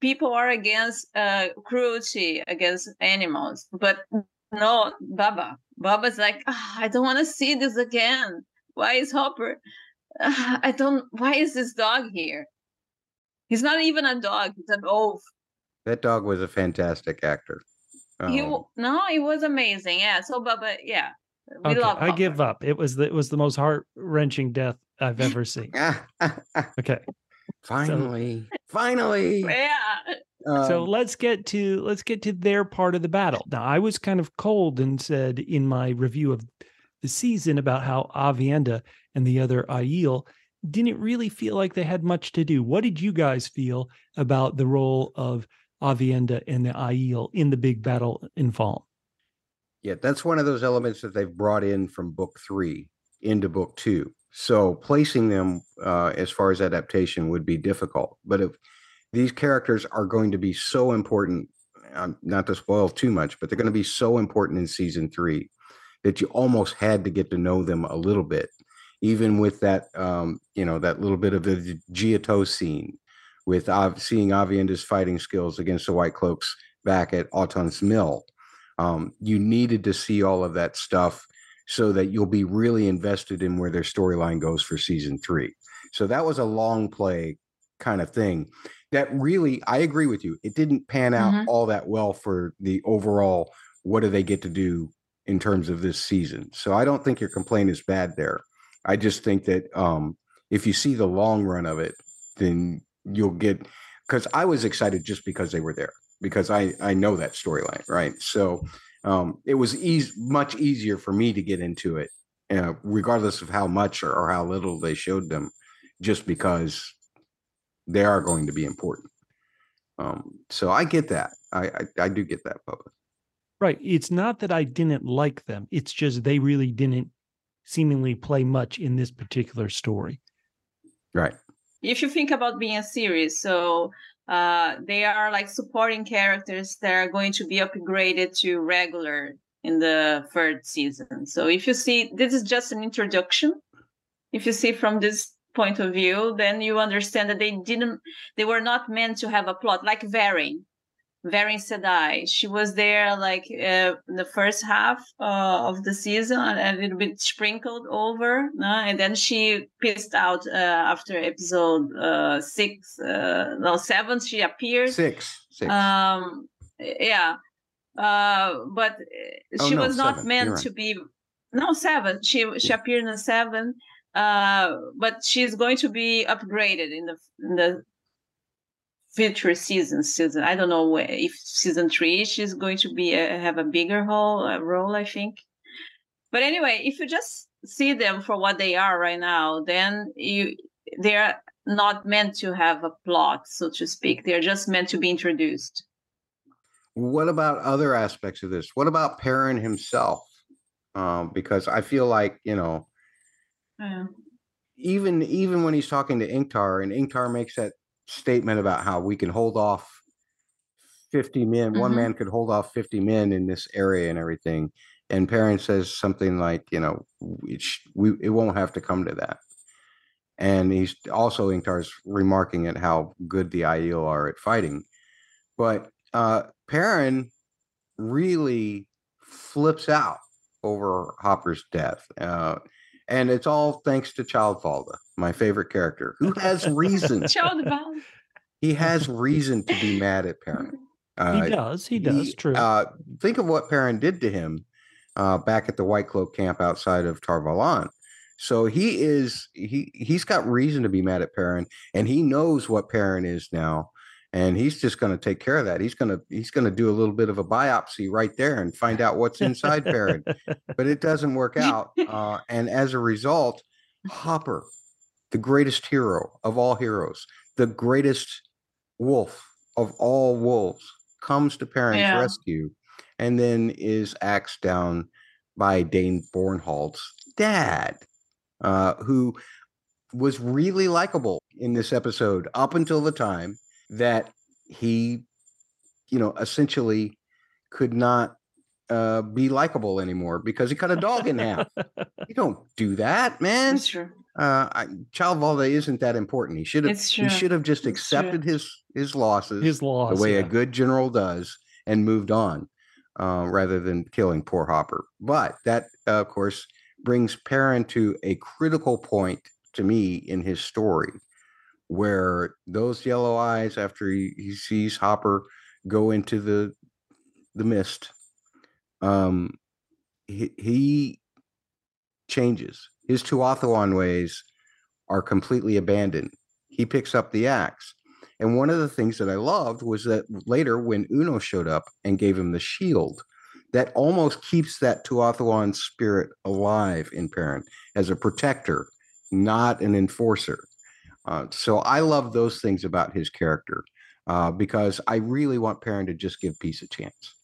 people are against uh, cruelty against animals, but no, Baba. Baba's like, "Ah, I don't want to see this again. Why is Hopper? Ah, I don't. Why is this dog here? He's not even a dog. He's an oaf. That dog was a fantastic actor. He Um, w- no, it was amazing. Yeah. So Baba, yeah, we Okay, love. I give up. It was the it was the most heart wrenching death I've ever seen. Okay, finally, finally. Yeah. so Um, let's get to let's get to their part of the battle. Now, I was kind of cold and said in my review of the season about how Aviendha and the other Aiel didn't really feel like they had much to do. What did you guys feel about the role of Aviendha and the Aiel in the big battle in Fall? Yeah, that's one of those elements that they've brought in from book three into book two. So placing them uh, as far as adaptation would be difficult. But if these characters are going to be so important, um, not to spoil too much, but they're going to be so important in season three that you almost had to get to know them a little bit, even with that, um, you know, that little bit of the Giotto scene with seeing Aviendha's fighting skills against the White Cloaks back at Autumn's Mill um, you needed to see all of that stuff so that you'll be really invested in where their storyline goes for season three. So that was a long play kind of thing that really, I agree with you. It didn't pan out Mhm. all that well for the overall what do they get to do in terms of this season. So I don't think your complaint is bad there. I just think that um, if you see the long run of it, then you'll get because I was excited just because they were there because I I know that storyline, right? So um, it was easy, much easier for me to get into it, uh, regardless of how much or, or how little they showed them, just because they are going to be important. Um, so I get that. I I, I do get that, Bubba. Right. It's not that I didn't like them. It's just they really didn't seemingly play much in this particular story. Right. If you think about being a series, so uh, they are like supporting characters that are going to be upgraded to regular in the third season. So if you see, this is just an introduction. If you see from this point of view, then you understand that they didn't, they were not meant to have a plot like Verin. Verin Sedai. She was there like uh, the first half uh, of the season, a little bit sprinkled over, uh, and then she pissed out uh, after episode uh, six, uh, no seven. She appeared Six. Six. um yeah uh but Oh, she no, was not seven. meant You're to be no seven she she appeared in seven uh but she's going to be upgraded in the in the future seasons season i don't know if season three she's going to be uh, have a bigger role uh, role i think but anyway if you just see them for what they are right now then you they're not meant to have a plot so to speak they're just meant to be introduced what about other aspects of this? What about Perrin himself? Um, because I feel like, you know, Yeah. even even when he's talking to Ingtar and Ingtar makes that statement about how we can hold off 50 men, one Mhm. man could hold off 50 men in this area and everything. And Perrin says something like, you know, it, sh- we, it won't have to come to that. And he's also Ingtar's remarking at how good the Aiel are at fighting. But uh Perrin really flips out over Hopper's death. Uh, and it's all thanks to Childvalda, my favorite character, who has reason. Child he has reason to be mad at Perrin. He Uh, does. He does. True. Uh, think of what Perrin did to him uh, back at the White Cloak camp outside of Tar Valon. So he is he he's got reason to be mad at Perrin, and he knows what Perrin is now, and he's just going to take care of that. He's going to he's going to do a little bit of a biopsy right there and find out what's inside Perrin. But it doesn't work out, uh, and as a result, Hopper, the greatest hero of all heroes, the greatest wolf of all wolves, comes to Perrin's Yeah. rescue, and then is axed down by Dain Bornhald's dad, uh, who was really likable in this episode up until the time that he, you know, essentially could not uh, be likable anymore because he cut a dog in half. You don't do that, man. It's true. Uh, I, Child Valde isn't that important. He should have. It's He should have just accepted his his losses His loss. the way yeah. a good general does and moved on uh, rather than killing poor Hopper. But that, uh, of course, brings Perrin to a critical point to me in his story where those yellow eyes, after he, he sees Hopper go into the the mist, um, he, he changes. His Tuatha'an ways are completely abandoned. He picks up the axe. And one of the things that I loved was that later, when Uno showed up and gave him the shield, that almost keeps that Tuatha'an spirit alive in Perrin as a protector, not an enforcer. Uh, so I love those things about his character uh, because I really want Perrin to just give peace a chance.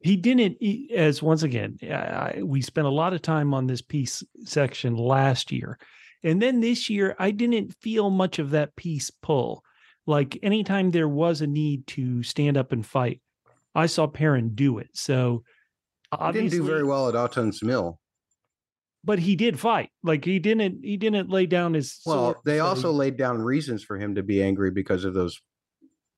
he didn't he- as once again I, I, we spent a lot of time on this piece section last year and then this year i didn't feel much of that peace pull like anytime there was a need to stand up and fight i saw Perrin do it so He obviously didn't do very well at Autumn's Mill. But he did fight like he didn't he didn't lay down his Well, sword, they but he- also laid down reasons for him to be angry because of those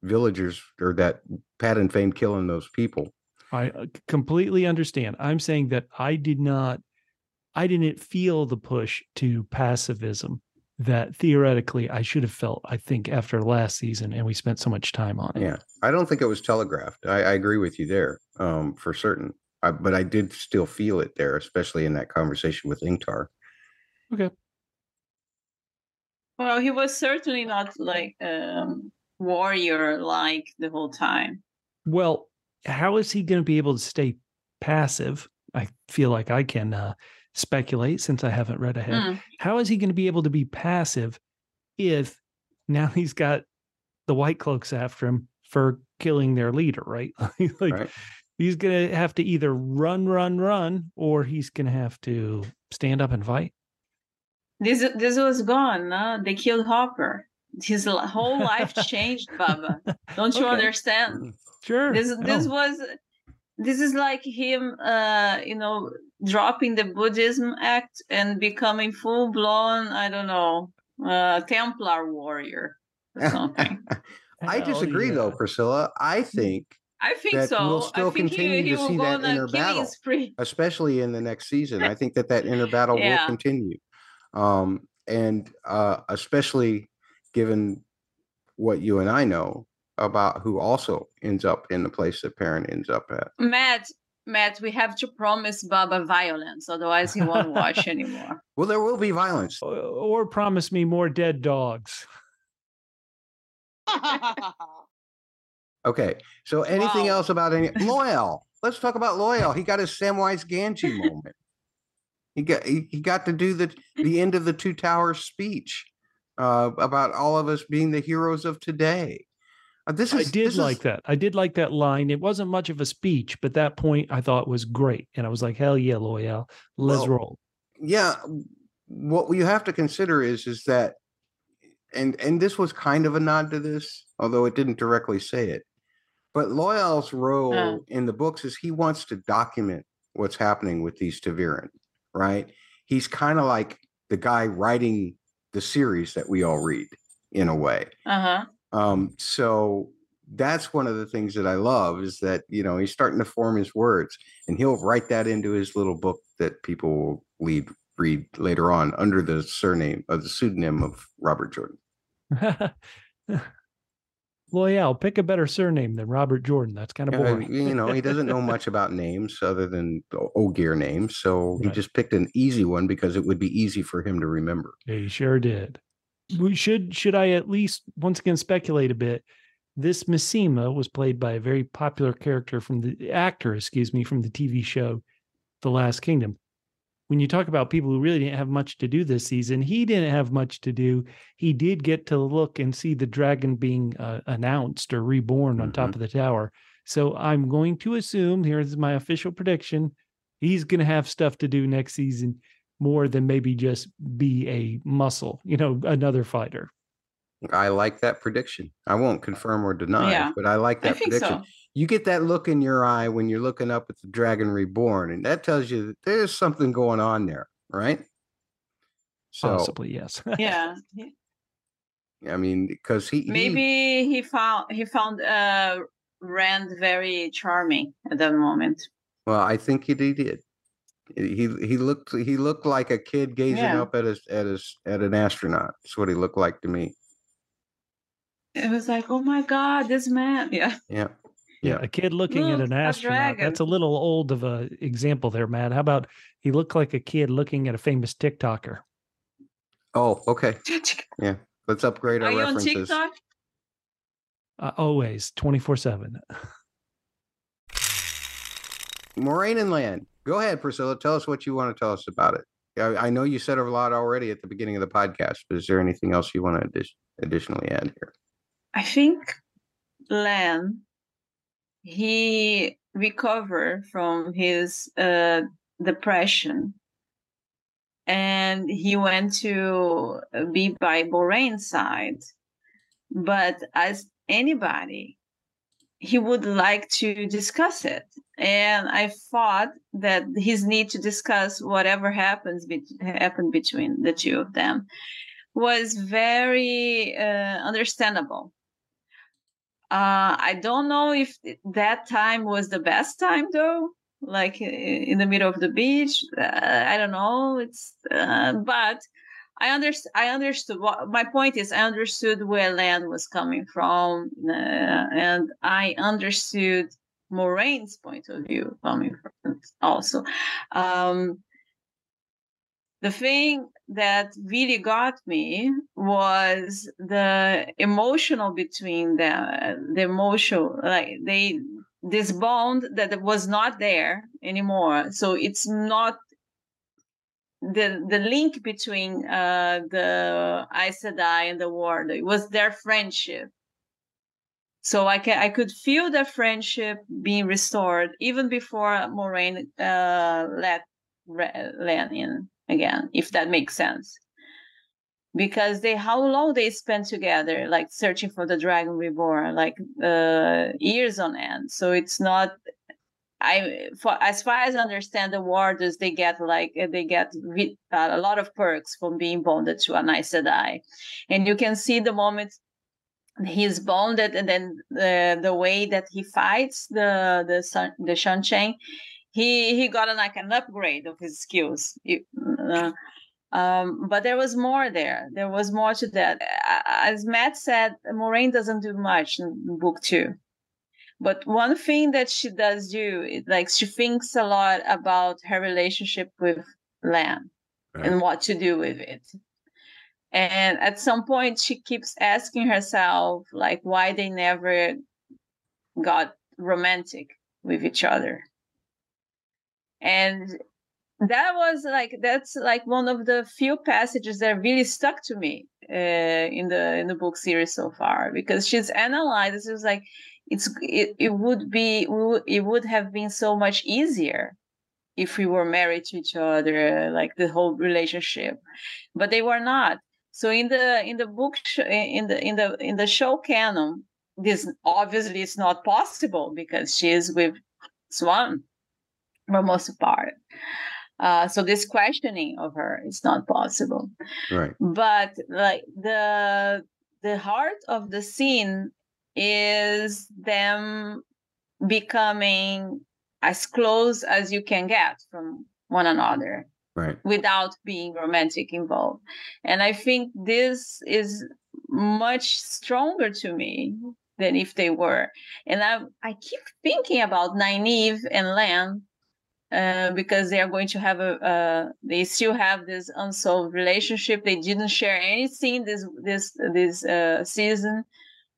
villagers or that Padan Fain killing those people. I uh, completely understand. I'm saying that I did not, I didn't feel the push to passivism that theoretically I should have felt, I think, after last season. And we spent so much time on it. Yeah, I don't think it was telegraphed. I, I agree with you there, um, for certain. I, but I did still feel it there, especially in that conversation with Ingtar. Okay. Well, he was certainly not like um warrior like the whole time. Well, how is he going to be able to stay passive? I feel like I can uh, speculate since I haven't read ahead. Mm. How is he going to be able to be passive if now he's got the white cloaks after him for killing their leader, right? like Right. He's going to have to either run, run, run, or he's going to have to stand up and fight. This this was gone. Huh? They killed Hopper. His whole life changed, Baba. Don't you Okay. understand? Sure. This this no. was this is like him uh you know dropping the Buddhism act and becoming full blown, I don't know, uh Templar warrior or something. I Hell disagree though, yeah. Priscila. I think, I think That so. we'll still I think continue he, he to will see that on inner battle. spree. especially in the next season, I think that that inner battle will continue. Um, and uh, especially given what you and I know about who also ends up in the place that Perrin ends up at. Matt, Matt, we have to promise Baba violence, otherwise he won't watch anymore. Well, there will be violence. Or, or promise me more dead dogs. Okay. So anything Wow. else about any Loial? Let's talk about Loial. He got his Samwise Gamgee moment. He got he, he got to do the the end of the two towers speech uh, about all of us being the heroes of today. Uh, this I did like is, that. I did like that line. It wasn't much of a speech, but that point I thought was great. And I was like, hell yeah, Loial. Let's Well, roll. yeah. What you have to consider is is that, and and this was kind of a nod to this, although it didn't directly say it. But Loial's role in the books is he wants to document what's happening with these ta'veren, right? He's kind of like the guy writing the series that we all read in a way. Uh-huh. Um, so that's one of the things that I love is that you know he's starting to form his words, and he'll write that into his little book that people will lead read later on under the surname of the pseudonym of Robert Jordan. Loial, pick a better surname than Robert Jordan. That's kind of Uh, boring. you know, he doesn't know much about names other than the Ogier names, so he Right. just picked an easy one because it would be easy for him to remember. He sure did. We should should I at least once again speculate a bit? This Masema was played by a very popular character from the actor, excuse me, from the TV show The Last Kingdom. When you talk about people who really didn't have much to do this season, he didn't have much to do. He did get to look and see the dragon being uh, announced or reborn on top of the tower. So I'm going to assume here's my official prediction. He's going to have stuff to do next season more than maybe just be a muscle, you know, another fighter. I like that prediction. I won't confirm or deny, Yeah, but I like I that think prediction. so. you get that look in your eye when you're looking up at the dragon reborn and that tells you that there's something going on there right so Possibly, yes. Yeah. i mean because he, he Maybe he found he found uh Rand very charming at that moment. well i think he, he did he he looked he looked like a kid gazing Yeah. up at his at his at an astronaut that's what he looked like to me It was like, oh my god, this man. Yeah. yeah yeah, a kid looking at Look, an a astronaut. That's a little old of a example there, Matt. How about he looked like a kid looking at a famous TikToker? oh okay yeah. let's upgrade our Are you on references TikTok? Uh, always 24 7. moiraine and lan go ahead priscila tell us what you want to tell us about it I, I know you said a lot already at the beginning of the podcast but is there anything else you want to addi- additionally add here I think Lan he recovered from his uh, depression and he went to be by Moiraine's side. But as anybody, he would like to discuss it. And I thought that his need to discuss whatever happens be- happened between the two of them was very uh, understandable. Uh, I don't know if that time was the best time though, like in the middle of the beach. Uh, I don't know. It's uh, but I underst- I understood. What my point is, I understood where Lan was coming from, uh, and I understood Moiraine's point of view coming from also. Um, the thing that really got me was the emotional between them the emotional like they this bond that was not there anymore. So it's not the the link between uh the Aes Sedai and the Ward it was their friendship. So I can I could feel the friendship being restored even before Moiraine uh let Re- Lan in again, if that makes sense. Because they how long they spent together, like searching for the Dragon Reborn, like uh, years on end. So it's not. I for as far as I understand, the warders they get like uh, they get uh, a lot of perks from being bonded to an Aes Sedai, and you can see the moment he's bonded and then the the way that he fights the the sun the Seanchan, he he got like an upgrade of his skills. uh, um, but there was more there. There was more to that. As Matt said, Moiraine doesn't do much in book two. But one thing that she does do, is, like she thinks a lot about her relationship with Lan and what to do with it and at some point she keeps asking herself like why they never got romantic with each other and that was like that's like one of the few passages that really stuck to me uh, in the in the book series so far because she's analyzed it was like it's it, it would be it would have been so much easier if we were married to each other like the whole relationship. But they were not. So in the in the book in the in the in the show canon, this obviously is not possible because she is with Siuan for most part. Uh, so this questioning of her is not possible. Right. But like the the heart of the scene is them becoming as close as you can get from one another right. without being romantic involved. And I think this is much stronger to me than if they were. And I I keep thinking about Nynaeve and Lan uh, because they are going to have a uh, they still have this unsolved relationship. They didn't share anything this this this uh, season.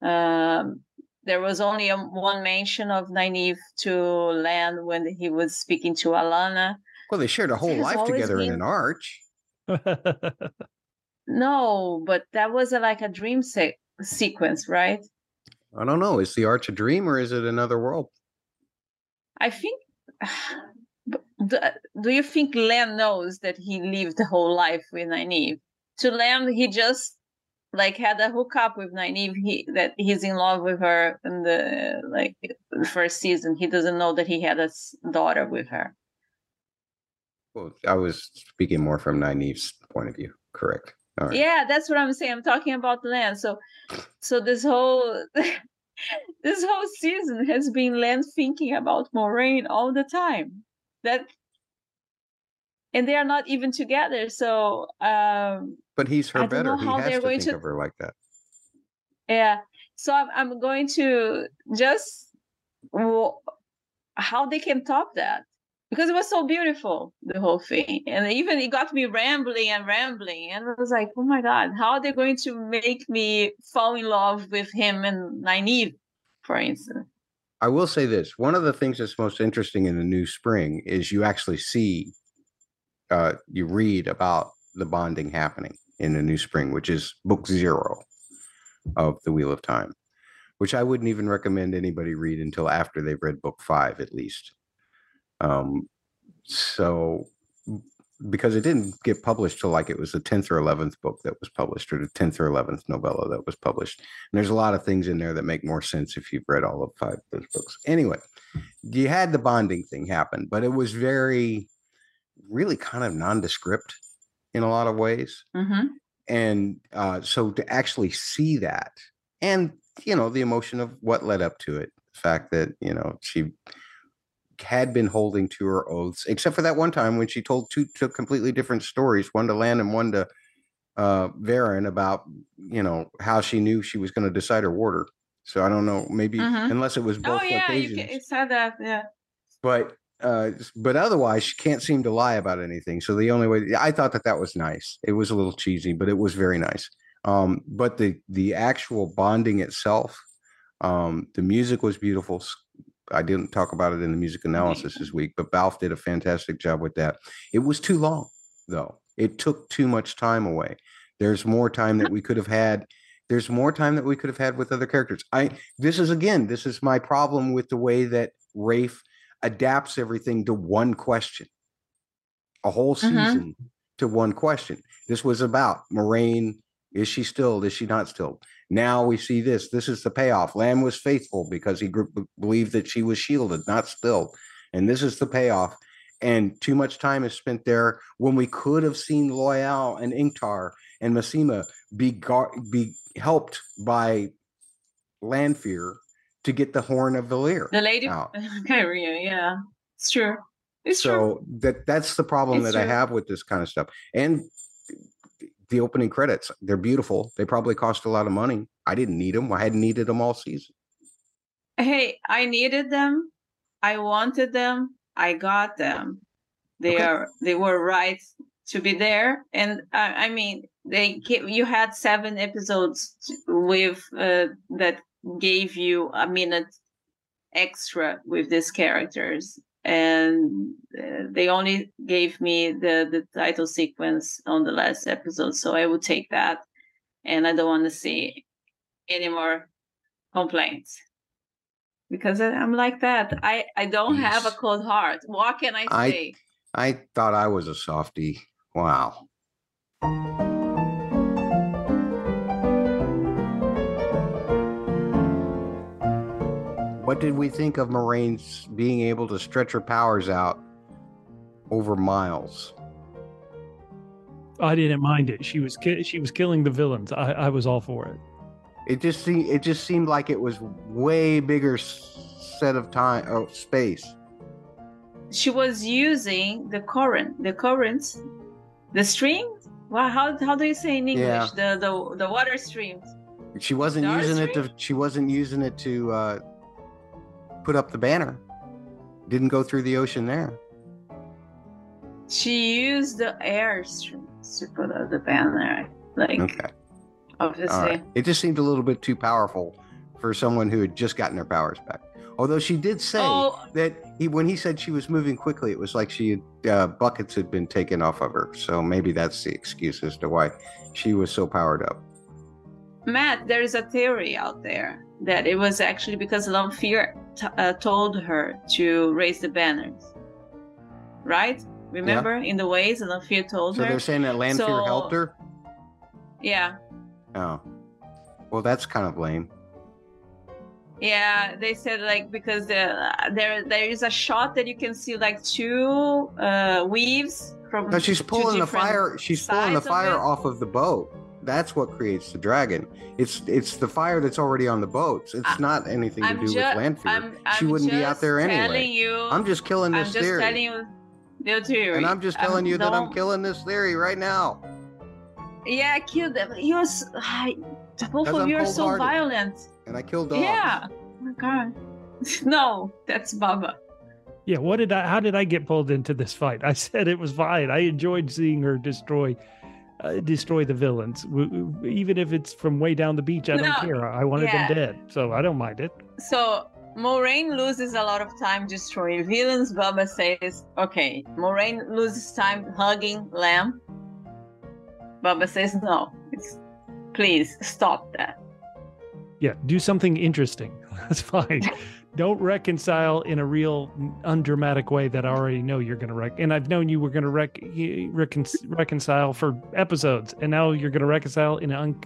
Um, there was only a, one mention of Nynaeve to Lan when he was speaking to Alanna Well, they shared a whole life together been... in an arch. no, but that was a, like a dream se- sequence, right? I don't know. Is the arch a dream or is it another world? I think. Do, do you think Lan knows that he lived the whole life with Nynaeve? To Lan, he just like had a hookup with Nynaeve. He that he's in love with her in the like first season. He doesn't know that he had a daughter with her. Well, I was speaking more from Nynaeve's point of view. Correct. Yeah, that's what I'm saying. I'm talking about Lan. So, so this whole this whole season has been Lan thinking about Moiraine all the time. That, and they are not even together. So, um, but he's her better. He has to think to... of her like that. Yeah. So I'm I'm going to just well, how they can top that because it was so beautiful the whole thing and even it got me rambling and rambling and i was like oh my god how are they going to make me fall in love with him and Nynaeve for instance i will say this one of the things that's most interesting in the new spring is you actually see uh, you read about the bonding happening in the new spring which is book zero of the wheel of time which i wouldn't even recommend anybody read until after they've read book five at least. Um, so because it didn't get published till like it was the 10th or 11th book that was published or the 10th or 11th novella that was published. And there's a lot of things in there that make more sense if you've read all of five of those books. Anyway you had the bonding thing happen but it was very really kind of nondescript in a lot of ways. Mm-hmm. and uh, so to actually see that and you know the emotion of what led up to it the fact that you know she had been holding to her oaths, except for that one time when she told two, two completely different stories, one to Lan and one to uh, Verin about you know how she knew she was going to decide her warder. So I don't know, maybe mm-hmm. unless it was both oh, yeah, occasions. You said that, yeah. But uh, but otherwise, she can't seem to lie about anything. So the only way I thought that that was nice. It was a little cheesy, but it was very nice. Um, but the the actual bonding itself, um, the music was beautiful. I didn't talk about it in the music analysis this week, but Balfe did a fantastic job with that. It was too long, though. It took too much time away. There's more time that we could have had. There's more time that we could have had with other characters. I this is again, this is my problem with the way that Rafe adapts everything to one question. A whole mm-hmm. season mm-hmm. to one question. This was about Moiraine. Is she still? Is she not still? Now we see this. This is the payoff. Lan was faithful because he believed that she was shielded, not stilled. And this is the payoff. And too much time is spent there when we could have seen Loial and Ingtar and Masema be gar- be helped by Lanfear to get the horn of Valere. The lady, out. okay, yeah, it's true. It's so true. that that's the problem It's that I have with this kind of stuff. And the opening credits, they're beautiful. They probably cost a lot of money. I didn't need them. I hadn't needed them all season. Hey, I needed them. I wanted them. I got them. They Okay. are. They were right to be there. And I, I mean, they you had seven episodes with uh, that gave you a minute extra with these characters, and uh, they only gave me the the title sequence on the last episode. So I would take that, and I don't want to see any more complaints because I- I'm like that. I I don't have a cold heart. What can I I- say? I thought I was a softie. Wow. What did we think of Moiraine's being able to stretch her powers out over miles? I didn't mind it. She was ki- she was killing the villains. I, I was all for it. It just seemed it just seemed like it was way bigger s- set of time oh space. She was using the current, the currents, the streams. Well, how how do you say in English? Yeah. The the the water streams. She wasn't Star using it to Stream? she wasn't using it to uh put up the banner. Didn't go through the ocean there. She used the air streams to put out the banner. Like Okay. obviously. Right. It just seemed a little bit too powerful for someone who had just gotten their powers back. Although she did say Oh, that he, when he said she was moving quickly, it was like she uh, buckets had been taken off of her. So maybe that's the excuse as to why she was so powered up. Matt, there is a theory out there that it was actually because Lanfear t- uh, told her to raise the banners. Right? Remember in the ways Lanfear told So her? So they're saying that Lanfear So- helped her. yeah. Oh, well, that's kind of lame. Yeah, they said like because the, there there is a shot that you can see like two uh, weaves from. No, she's pulling the fire. She's pulling the sides of fire off of the boat. That's what creates the dragon. It's it's the fire that's already on the boats. It's I- not anything to I'm do ju- with Lanfear. I'm, she I'm wouldn't be out there anyway. You, I'm just killing I'm this just theory, telling you the theory. and I'm just Um, telling you that I'm killing this theory right now. Yeah, I killed them. You're s- I- both 'Cause of I'm you are so violent. And I killed dogs. Yeah. Oh my god. no, that's Baba. Yeah, what did I? How did I get pulled into this fight? I said it was fine. I enjoyed seeing her destroy, uh, destroy the villains, w- w- even if it's from way down the beach. I don't care. I wanted yeah. them dead, so I don't mind it. So Moiraine loses a lot of time destroying villains. Baba says, okay, Moiraine loses time hugging Lan. Baba says, no, it's, please stop that. Yeah, do something interesting. That's fine. don't reconcile in a real undramatic way that I already know you're going to rec. And I've known you were going to rec- recon- reconcile for episodes, and now you're going to reconcile in an un-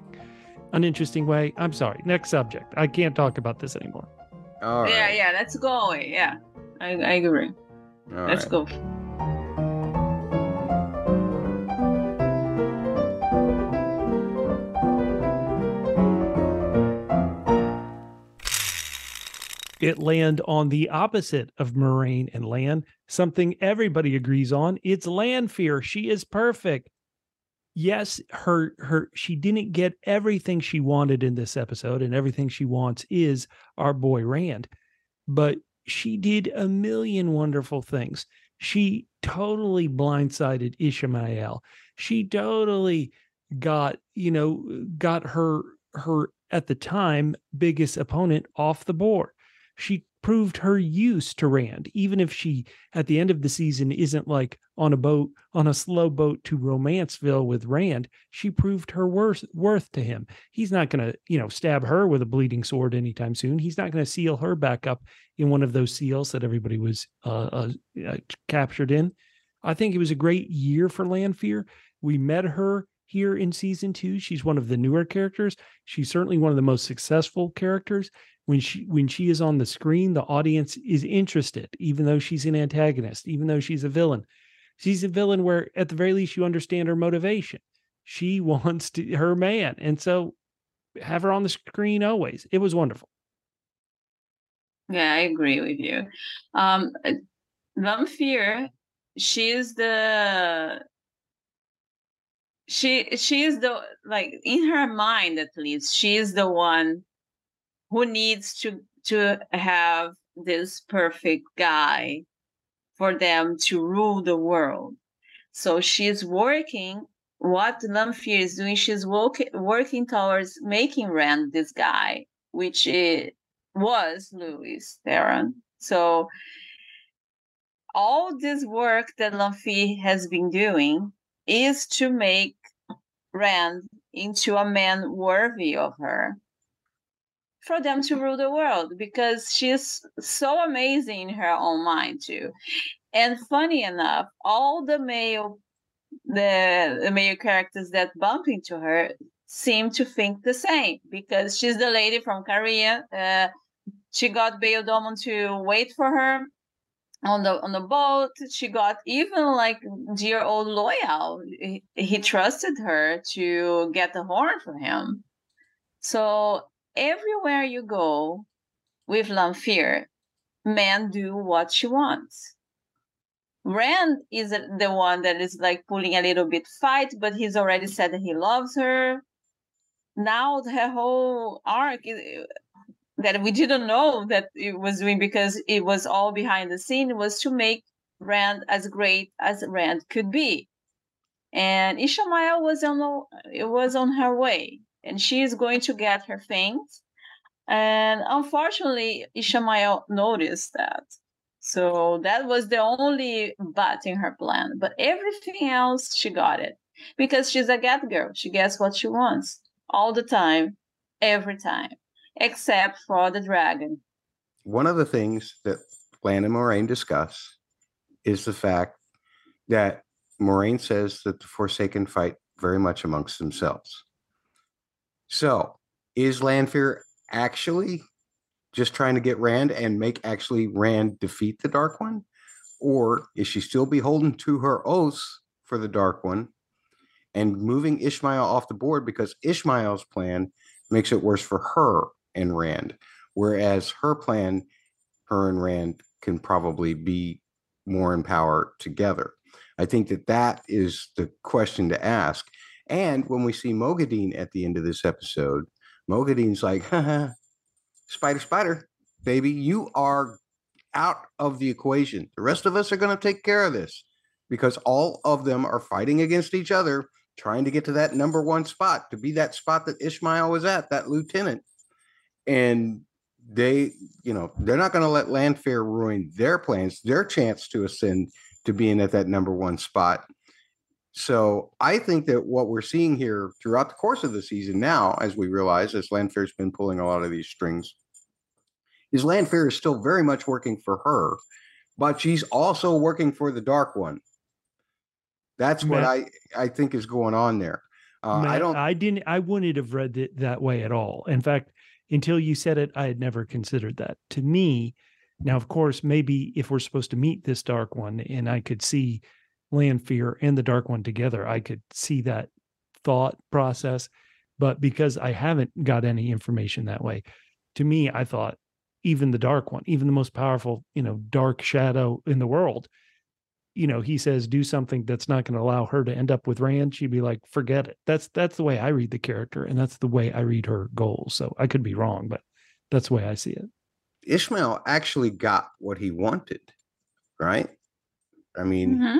uninteresting way. I'm sorry. Next subject. I can't talk about this anymore. All right. Yeah, yeah, let's go away. Yeah, I, I agree. All let's right. go. It land on the opposite of Moiraine and Lan, something everybody agrees on. It's Lanfear. She is perfect. Yes, her her she didn't get everything she wanted in this episode, and everything she wants is our boy Rand. But she did a million wonderful things. She totally blindsided Ishamael. She totally got, you know, got her her at the time biggest opponent off the board she proved her use to Rand, even if she at the end of the season isn't like on a boat, on a slow boat to Romanceville with Rand. She proved her worth worth to him. He's not going to, you know, stab her with a bleeding sword anytime soon. He's not going to seal her back up in one of those seals that everybody was uh, uh, uh, captured in. I think it was a great year for Lanfear. We met her here in season two. She's one of the newer characters. She's certainly one of the most successful characters when she when she is on the screen the audience is interested even though she's an antagonist even though she's a villain she's a villain where at the very least you understand her motivation she wants to her man and so have her on the screen always. It was wonderful. Yeah, I agree with you. Um, Lanfear, she is the she she is the like in her mind at least she is the one who needs to to have this perfect guy for them to rule the world. So she's working what Lanfear is doing she's working working towards making rand this guy which it was Lews Therin. So all this work that Lanfear has been doing is to make Rand into a man worthy of her for them to rule the world because she's so amazing in her own mind too. And funny enough, all the male the, the male characters that bump into her seem to think the same because she's the lady from Cairhien. Uh, she got Bayle Domon to wait for her on the on the boat she got even like dear old Loial he, he trusted her to get the horn for him so everywhere you go with Lanfear, men do what she wants. Rand is the one that is like pulling a little bit fight but he's already said that he loves her. Now the whole arc is, that we didn't know that it was doing because it was all behind the scene was to make Rand as great as Rand could be. And Ishamael was on it was on her way, and she is going to get her things. And unfortunately, Ishamael noticed that. So that was the only but in her plan. But everything else, she got it because she's a get girl. She gets what she wants all the time, every time except for the dragon. One of the things that Lan and Moiraine discuss is the fact that Moiraine says that the Forsaken fight very much amongst themselves. So, is Lanfear actually just trying to get Rand and make actually Rand defeat the Dark One? Or is she still beholden to her oaths for the Dark One and moving Ishamael off the board because Ishamael's plan makes it worse for her and Rand. Whereas her plan, her and Rand can probably be more in power together. I think that that is the question to ask. And when we see Moghedien at the end of this episode, Moghedien's like, spider, spider, baby, you are out of the equation. The rest of us are going to take care of this because all of them are fighting against each other, trying to get to that number one spot, to be that spot that Ishamael was at, that lieutenant and they, you know, they're not going to let Lanfear ruin their plans, their chance to ascend to being at that number one spot. So I think that what we're seeing here throughout the course of the season now, as we realize, as Lanfear's been pulling a lot of these strings, is Lanfear is still very much working for her, but she's also working for the Dark One. That's what I I think is going on there. Uh, Matt, I don't. I didn't. I wouldn't have read it that way at all. In fact, until you said it, I had never considered that. To me, now, of course, maybe if we're supposed to meet this dark one and I could see Lanfear and the dark one together, I could see that thought process. But because I haven't got any information that way, to me, I thought even the dark one, even the most powerful, you know, dark shadow in the world, you know, he says do something that's not going to allow her to end up with Rand, she'd be like, forget it. That's that's the way I read the character, and that's the way I read her goals. So I could be wrong, but that's the way I see it. ishamael actually got what he wanted, right? I mean, mm-hmm.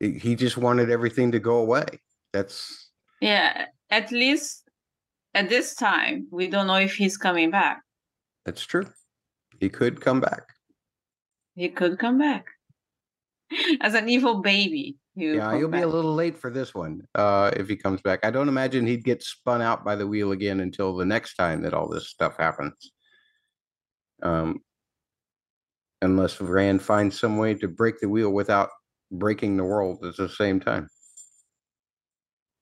He just wanted everything to go away. That's yeah. At least at this time, we don't know if he's coming back. That's true. He could come back. He could come back. as an evil baby. Yeah, he'll back. be a little late for this one uh, if he comes back. I don't imagine he'd get spun out by the wheel again until the next time that all this stuff happens. Um, unless Rand finds some way to break the wheel without breaking the world at the same time.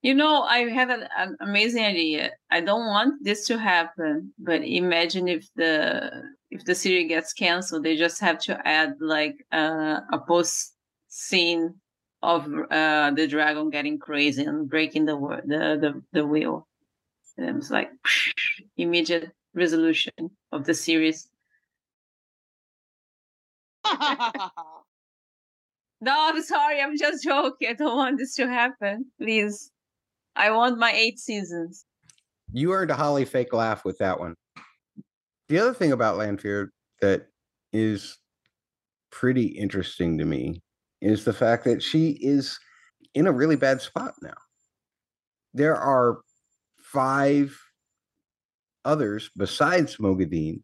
You know, I have an, an, amazing idea. I don't want this to happen, but imagine if the if the series gets canceled, they just have to add like uh, a post scene of uh, the dragon getting crazy and breaking the the the, the wheel. And it was like immediate resolution of the series. No, I'm sorry. I'm just joking. I don't want this to happen. Please. I want my eight seasons. You earned a Holly fake laugh with that one. The other thing about Lanfear that is pretty interesting to me is the fact that she is in a really bad spot now. There are five others besides Moghedien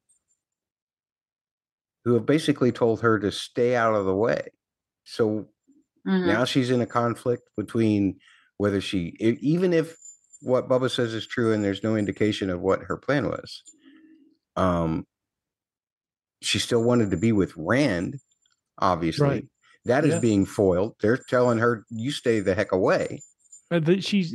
who have basically told her to stay out of the way. So Mhm. now she's in a conflict between whether she, even if what Bubba says is true and there's no indication of what her plan was, um, she still wanted to be with Rand, obviously. Right. That is Yeah. being foiled. They're telling her, you stay the heck away. Uh, that she's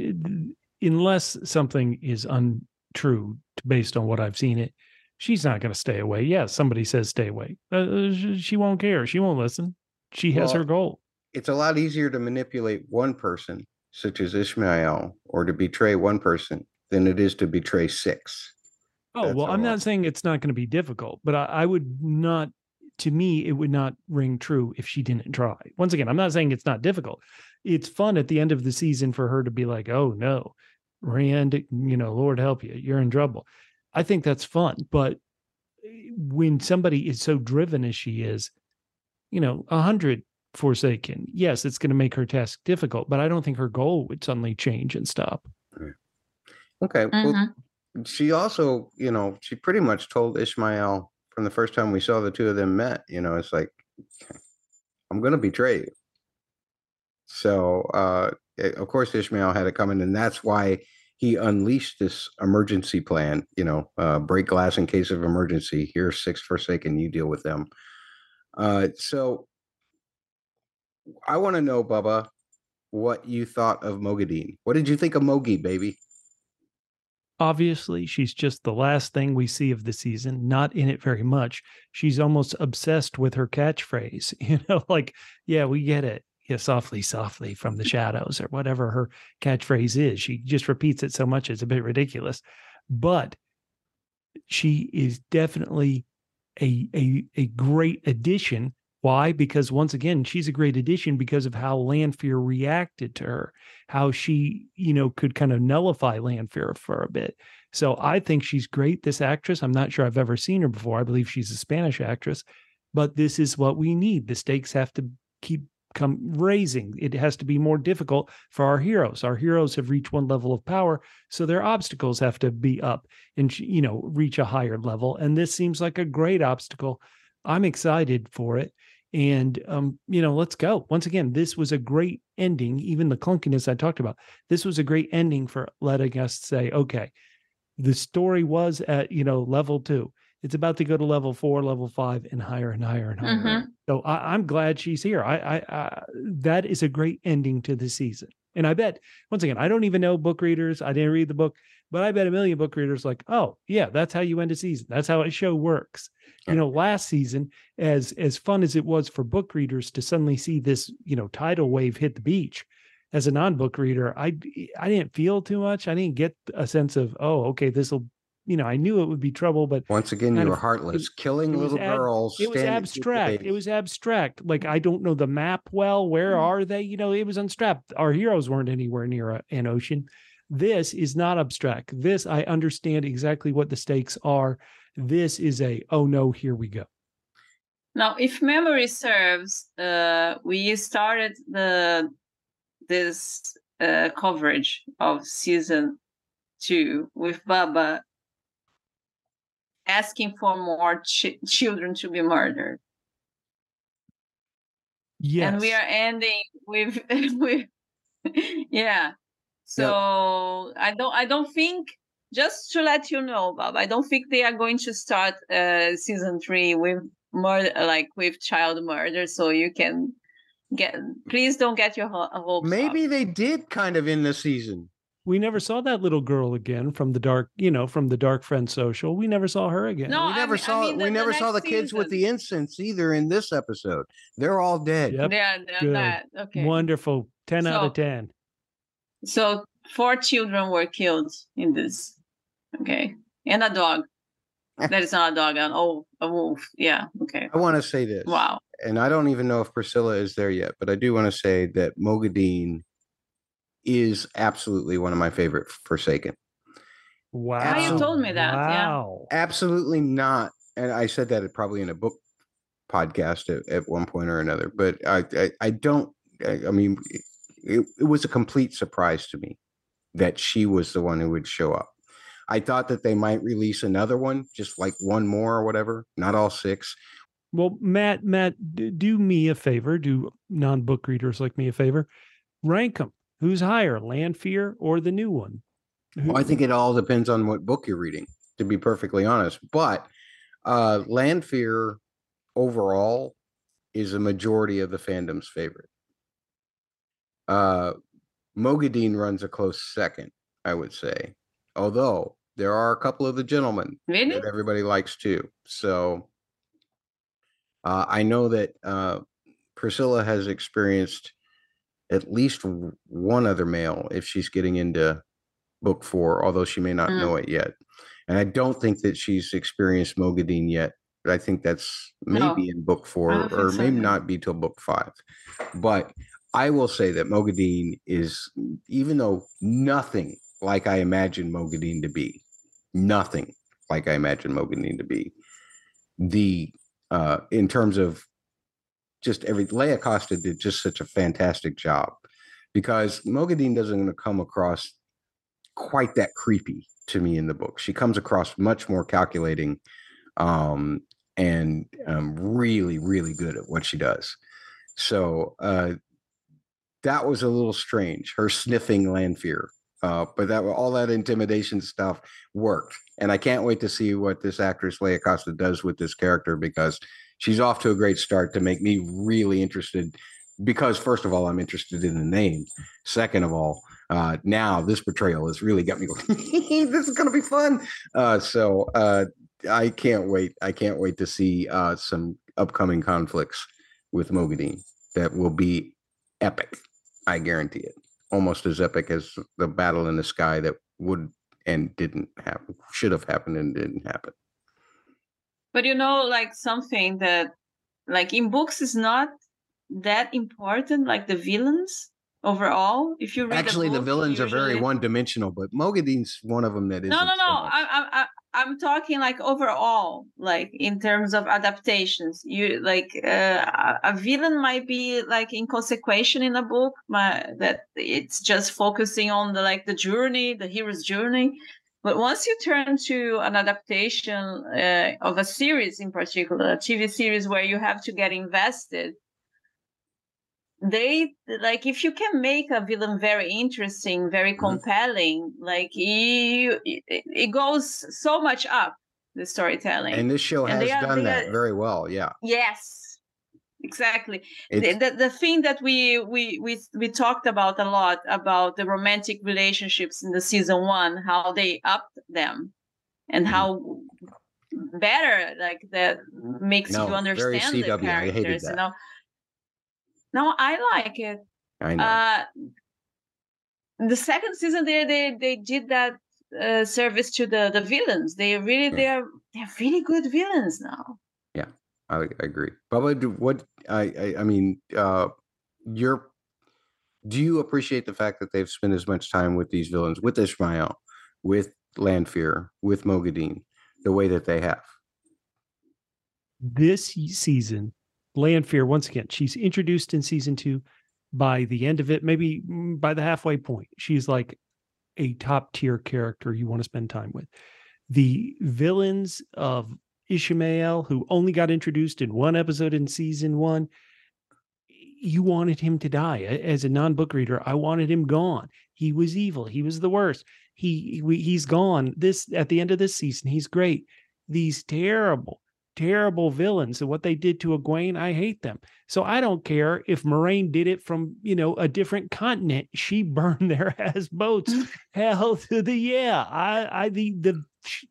unless something is untrue based on what I've seen it, she's not going to stay away. Yeah, somebody says stay away. Uh, uh, she won't care. She won't listen. She has Well, her goal. It's a lot easier to manipulate one person, such as Ishamael, or to betray one person than it is to betray six. Oh That's well, I'm I- not saying it's not going to be difficult, but I, I would not. To me, it would not ring true if she didn't try. Once again, I'm not saying it's not difficult. It's fun at the end of the season for her to be like, "Oh no, Rand, you know, Lord help you, you're in trouble." I think that's fun, but eh, when somebody is so driven as she is, you know, a hundred Forsaken, yes, it's going to make her task difficult, but I don't think her goal would suddenly change and stop. Okay. Well, Mhm. she also, you know, she pretty much told Ishamael from the first time we saw the two of them met, you know, it's like, I'm going to betray you. So, uh, eh, of course, Ishamael had it coming, and that's why he unleashed this emergency plan, you know, uh, break glass in case of emergency. Here's six Forsaken, you deal with them. Uh, so, I want to know, Bubba, what you thought of Moghedien. What did you think of Mogi, baby? obviously she's just the last thing we see of the season not in it very much she's almost obsessed with her catchphrase you know like yeah we get it yeah softly softly from the shadows or whatever her catchphrase is she just repeats it so much it's a bit ridiculous but she is definitely a a, a great addition why because once again she's a great addition because of how lanfear reacted to her how she, you know, could kind of nullify Lanfear for a bit. So I think she's great. This actress, I'm not sure I've ever seen her before. I believe she's a Spanish actress, but this is what we need. The stakes have to keep come raising. It has to be more difficult for our heroes. Our heroes have reached one level of power, so their obstacles have to be up and you know reach a higher level. And this seems like a great obstacle. I'm excited for it. And um, you know, let's go. Once again, this was a great ending. Even the clunkiness I talked about, this was a great ending for letting us say, okay, the story was at you know level two. It's about to go to level four, level five, and higher and higher and higher. Mhm. So I, I'm glad she's here. I, I, I that is a great ending to the season. And I bet once again, I don't even know book readers. I didn't read the book, but I bet a million book readers like, oh yeah, that's how you end a season. That's how a show works. You know, last season, as as fun as it was for book readers to suddenly see this, you know, tidal wave hit the beach, as a non-book reader, I I didn't feel too much. I didn't get a sense of, oh, okay, this will, you know, I knew it would be trouble, but Once again, kind you of- were heartless, killing it was little ab- girls. it was standing with the abstract. It was abstract. Like I don't know the map well. Where Mm. are they? You know, it was unstrapped. Our heroes weren't anywhere near a, an ocean. This is not abstract. This I understand exactly what the stakes are. This is a oh no, here we go. Now, if memory serves, uh, we started the this uh, coverage of season two with Baba asking for more ch- children to be murdered, Yes. and we are ending with with yeah. So I don't I don't think just to let you know, Bob, I don't think they are going to start uh, season three with murder like with child murder. So you can get please don't get your ho- hopes up. Maybe they did kind of in the season. We never saw that little girl again from the dark, you know, from the dark friend social. We never saw her again. No, we I never mean- I saw mean we the- the never saw the next kids with the incense either in this episode. They're all dead. Yep. Yeah, they're Good. not. Okay. Wonderful. 10 out of 10. So four children were killed in this Okay. And a dog. that is not a dog. An oh, a wolf. Yeah. Okay. I want to say this. Wow. And I don't even know if Priscila is there yet, but I do want to say that Moghedien is absolutely one of my favorite Forsaken. Wow. Oh, you told me that, yeah. Wow. Absolutely not. And I said that probably in a book podcast at, at one point or another, but I, I, I don't, I, I mean, it, it was a complete surprise to me that she was the one who would show up. I thought that they might release another one, just like one more or whatever, not all six. Well, Matt, Matt, do me a favor. Do non-book readers like me a favor? Rank them. Who's higher, Lanfear or the new one? Who- Well, I think it all depends on what book you're reading, to be perfectly honest. But uh Lanfear overall is a majority of the fandom's favorite. Uh Moghedien runs a close second, I would say. Although there are a couple of the gentlemen Really? that everybody likes too. So uh, I know that uh, Priscila has experienced at least one other male if she's getting into book four, although she may not Mm. know it yet. And I don't think that she's experienced Moghedien yet, but I think that's No. maybe in book four or so, maybe not be till book five. But I will say that Moghedien is, even though nothing like I imagine Moghedien to be, nothing like I imagine Moghedien to be, the uh in terms of just every Laia Costa did just such a fantastic job because Moghedien doesn't come across quite that creepy to me in the book. She comes across much more calculating um and um really really good at what she does. So uh that was a little strange. Her sniffing Lanfear. Uh, but that all that intimidation stuff worked, and I can't wait to see what this actress Laia Costa does with this character because she's off to a great start to make me really interested. Because first of all, I'm interested in the name. Second of all, uh, now this portrayal has really got me going. this is going to be fun. Uh, so uh, I can't wait. I can't wait to see uh, some upcoming conflicts with Moghedien that will be epic. I guarantee it. Almost as epic as the battle in the sky that would and didn't happen, should have happened and didn't happen. But you know, like something that, like in books, is not that important. Like the villains overall. If you read Actually, the book, villains are very one-dimensional, but Moghedien's one of them that is. No, no, no. I, I, I, I'm talking like overall, like in terms of adaptations. You like uh, a- villain might be like inconsequential in a book, my, that it's just focusing on the like the journey, the hero's journey. But once you turn to an adaptation uh, of a series in particular, a TV series where you have to get invested, they like if you can make a villain very interesting very Mhm. compelling like you it, goes so much up the storytelling And this show And has are- done that are- very well. Yeah. yes exactly the, the, the thing that we, we we we talked about a lot about the romantic relationships in the season one how they upped them and Mhm. how better like that makes No, you understand the CW. I hated characters that. you know no i like it I know. uh the second season they they they did that uh, service to the the villains they really Yeah. they're they're really good villains now I, I agree. But do, what I, I I mean, uh you're do you appreciate the fact that they've spent as much time with these villains, with Ishamael, with Lanfear, with Moghedien, the way that they have? this y- season, Lanfear, once again, she's introduced in season two. By the end of it, maybe mm, by the halfway point, she's like a top tier character you want to spend time with. The villains of Ishamael, who only got introduced in one episode in season one, you wanted him to die. As a non book reader, I wanted him gone. He was evil. He was the worst. He he's gone. This at the end of this season, he's great. These terrible, terrible villains and what they did to Egwene, I hate them. So I don't care if Moraine did it from you know a different continent. She burned their ass boats. Mm. Hell to the yeah. I I the the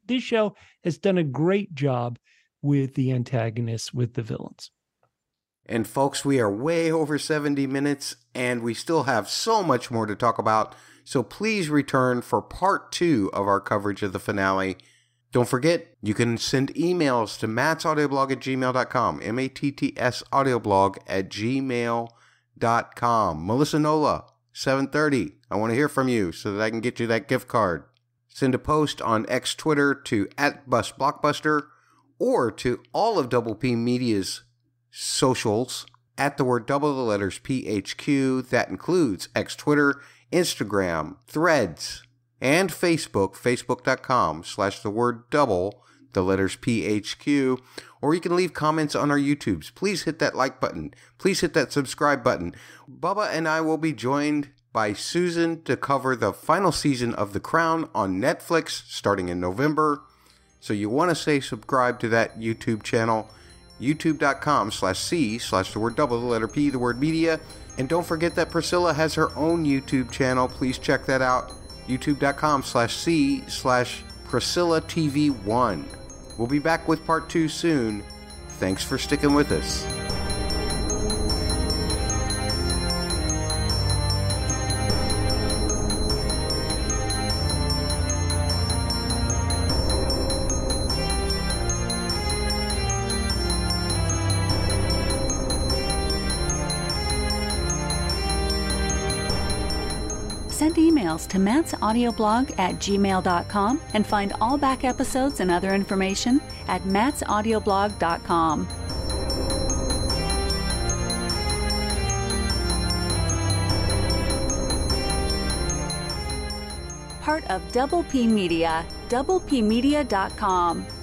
this show has done a great job with the antagonists with the villains. And folks, we are way over 70 minutes and we still have so much more to talk about. So please return for part two of our coverage of the finale. Don't forget, you can send emails to mattsaudioblog at gmail.com, M A T T S audioblog at gmail.com. Melissa Nola, 730. I want to hear from you so that I can get you that gift card. Send a post on X Twitter to at Bust Blockbuster or to all of Double P Media's socials at the word double the letters PHQ. That includes X Twitter, Instagram, Threads, and Facebook, facebook.com slash the word double the letters PHQ, or you can leave comments on our YouTubes. Please hit that like button. Please hit that subscribe button. Bubba and I will be joined by Susan to cover the final season of The Crown on Netflix starting in November. So you want to say subscribe to that YouTube channel, youtube.com slash C slash the word double, the letter P, the word media. And don't forget that Priscila has her own YouTube channel. Please check that out, youtube.com slash C slash Priscila TV 1. We'll be back with part two soon. Thanks for sticking with us. To mattsaudioblog at gmail.com and find all back episodes and other information at mattsaudioblog.com. Part of Double P Media, doublepmedia.com.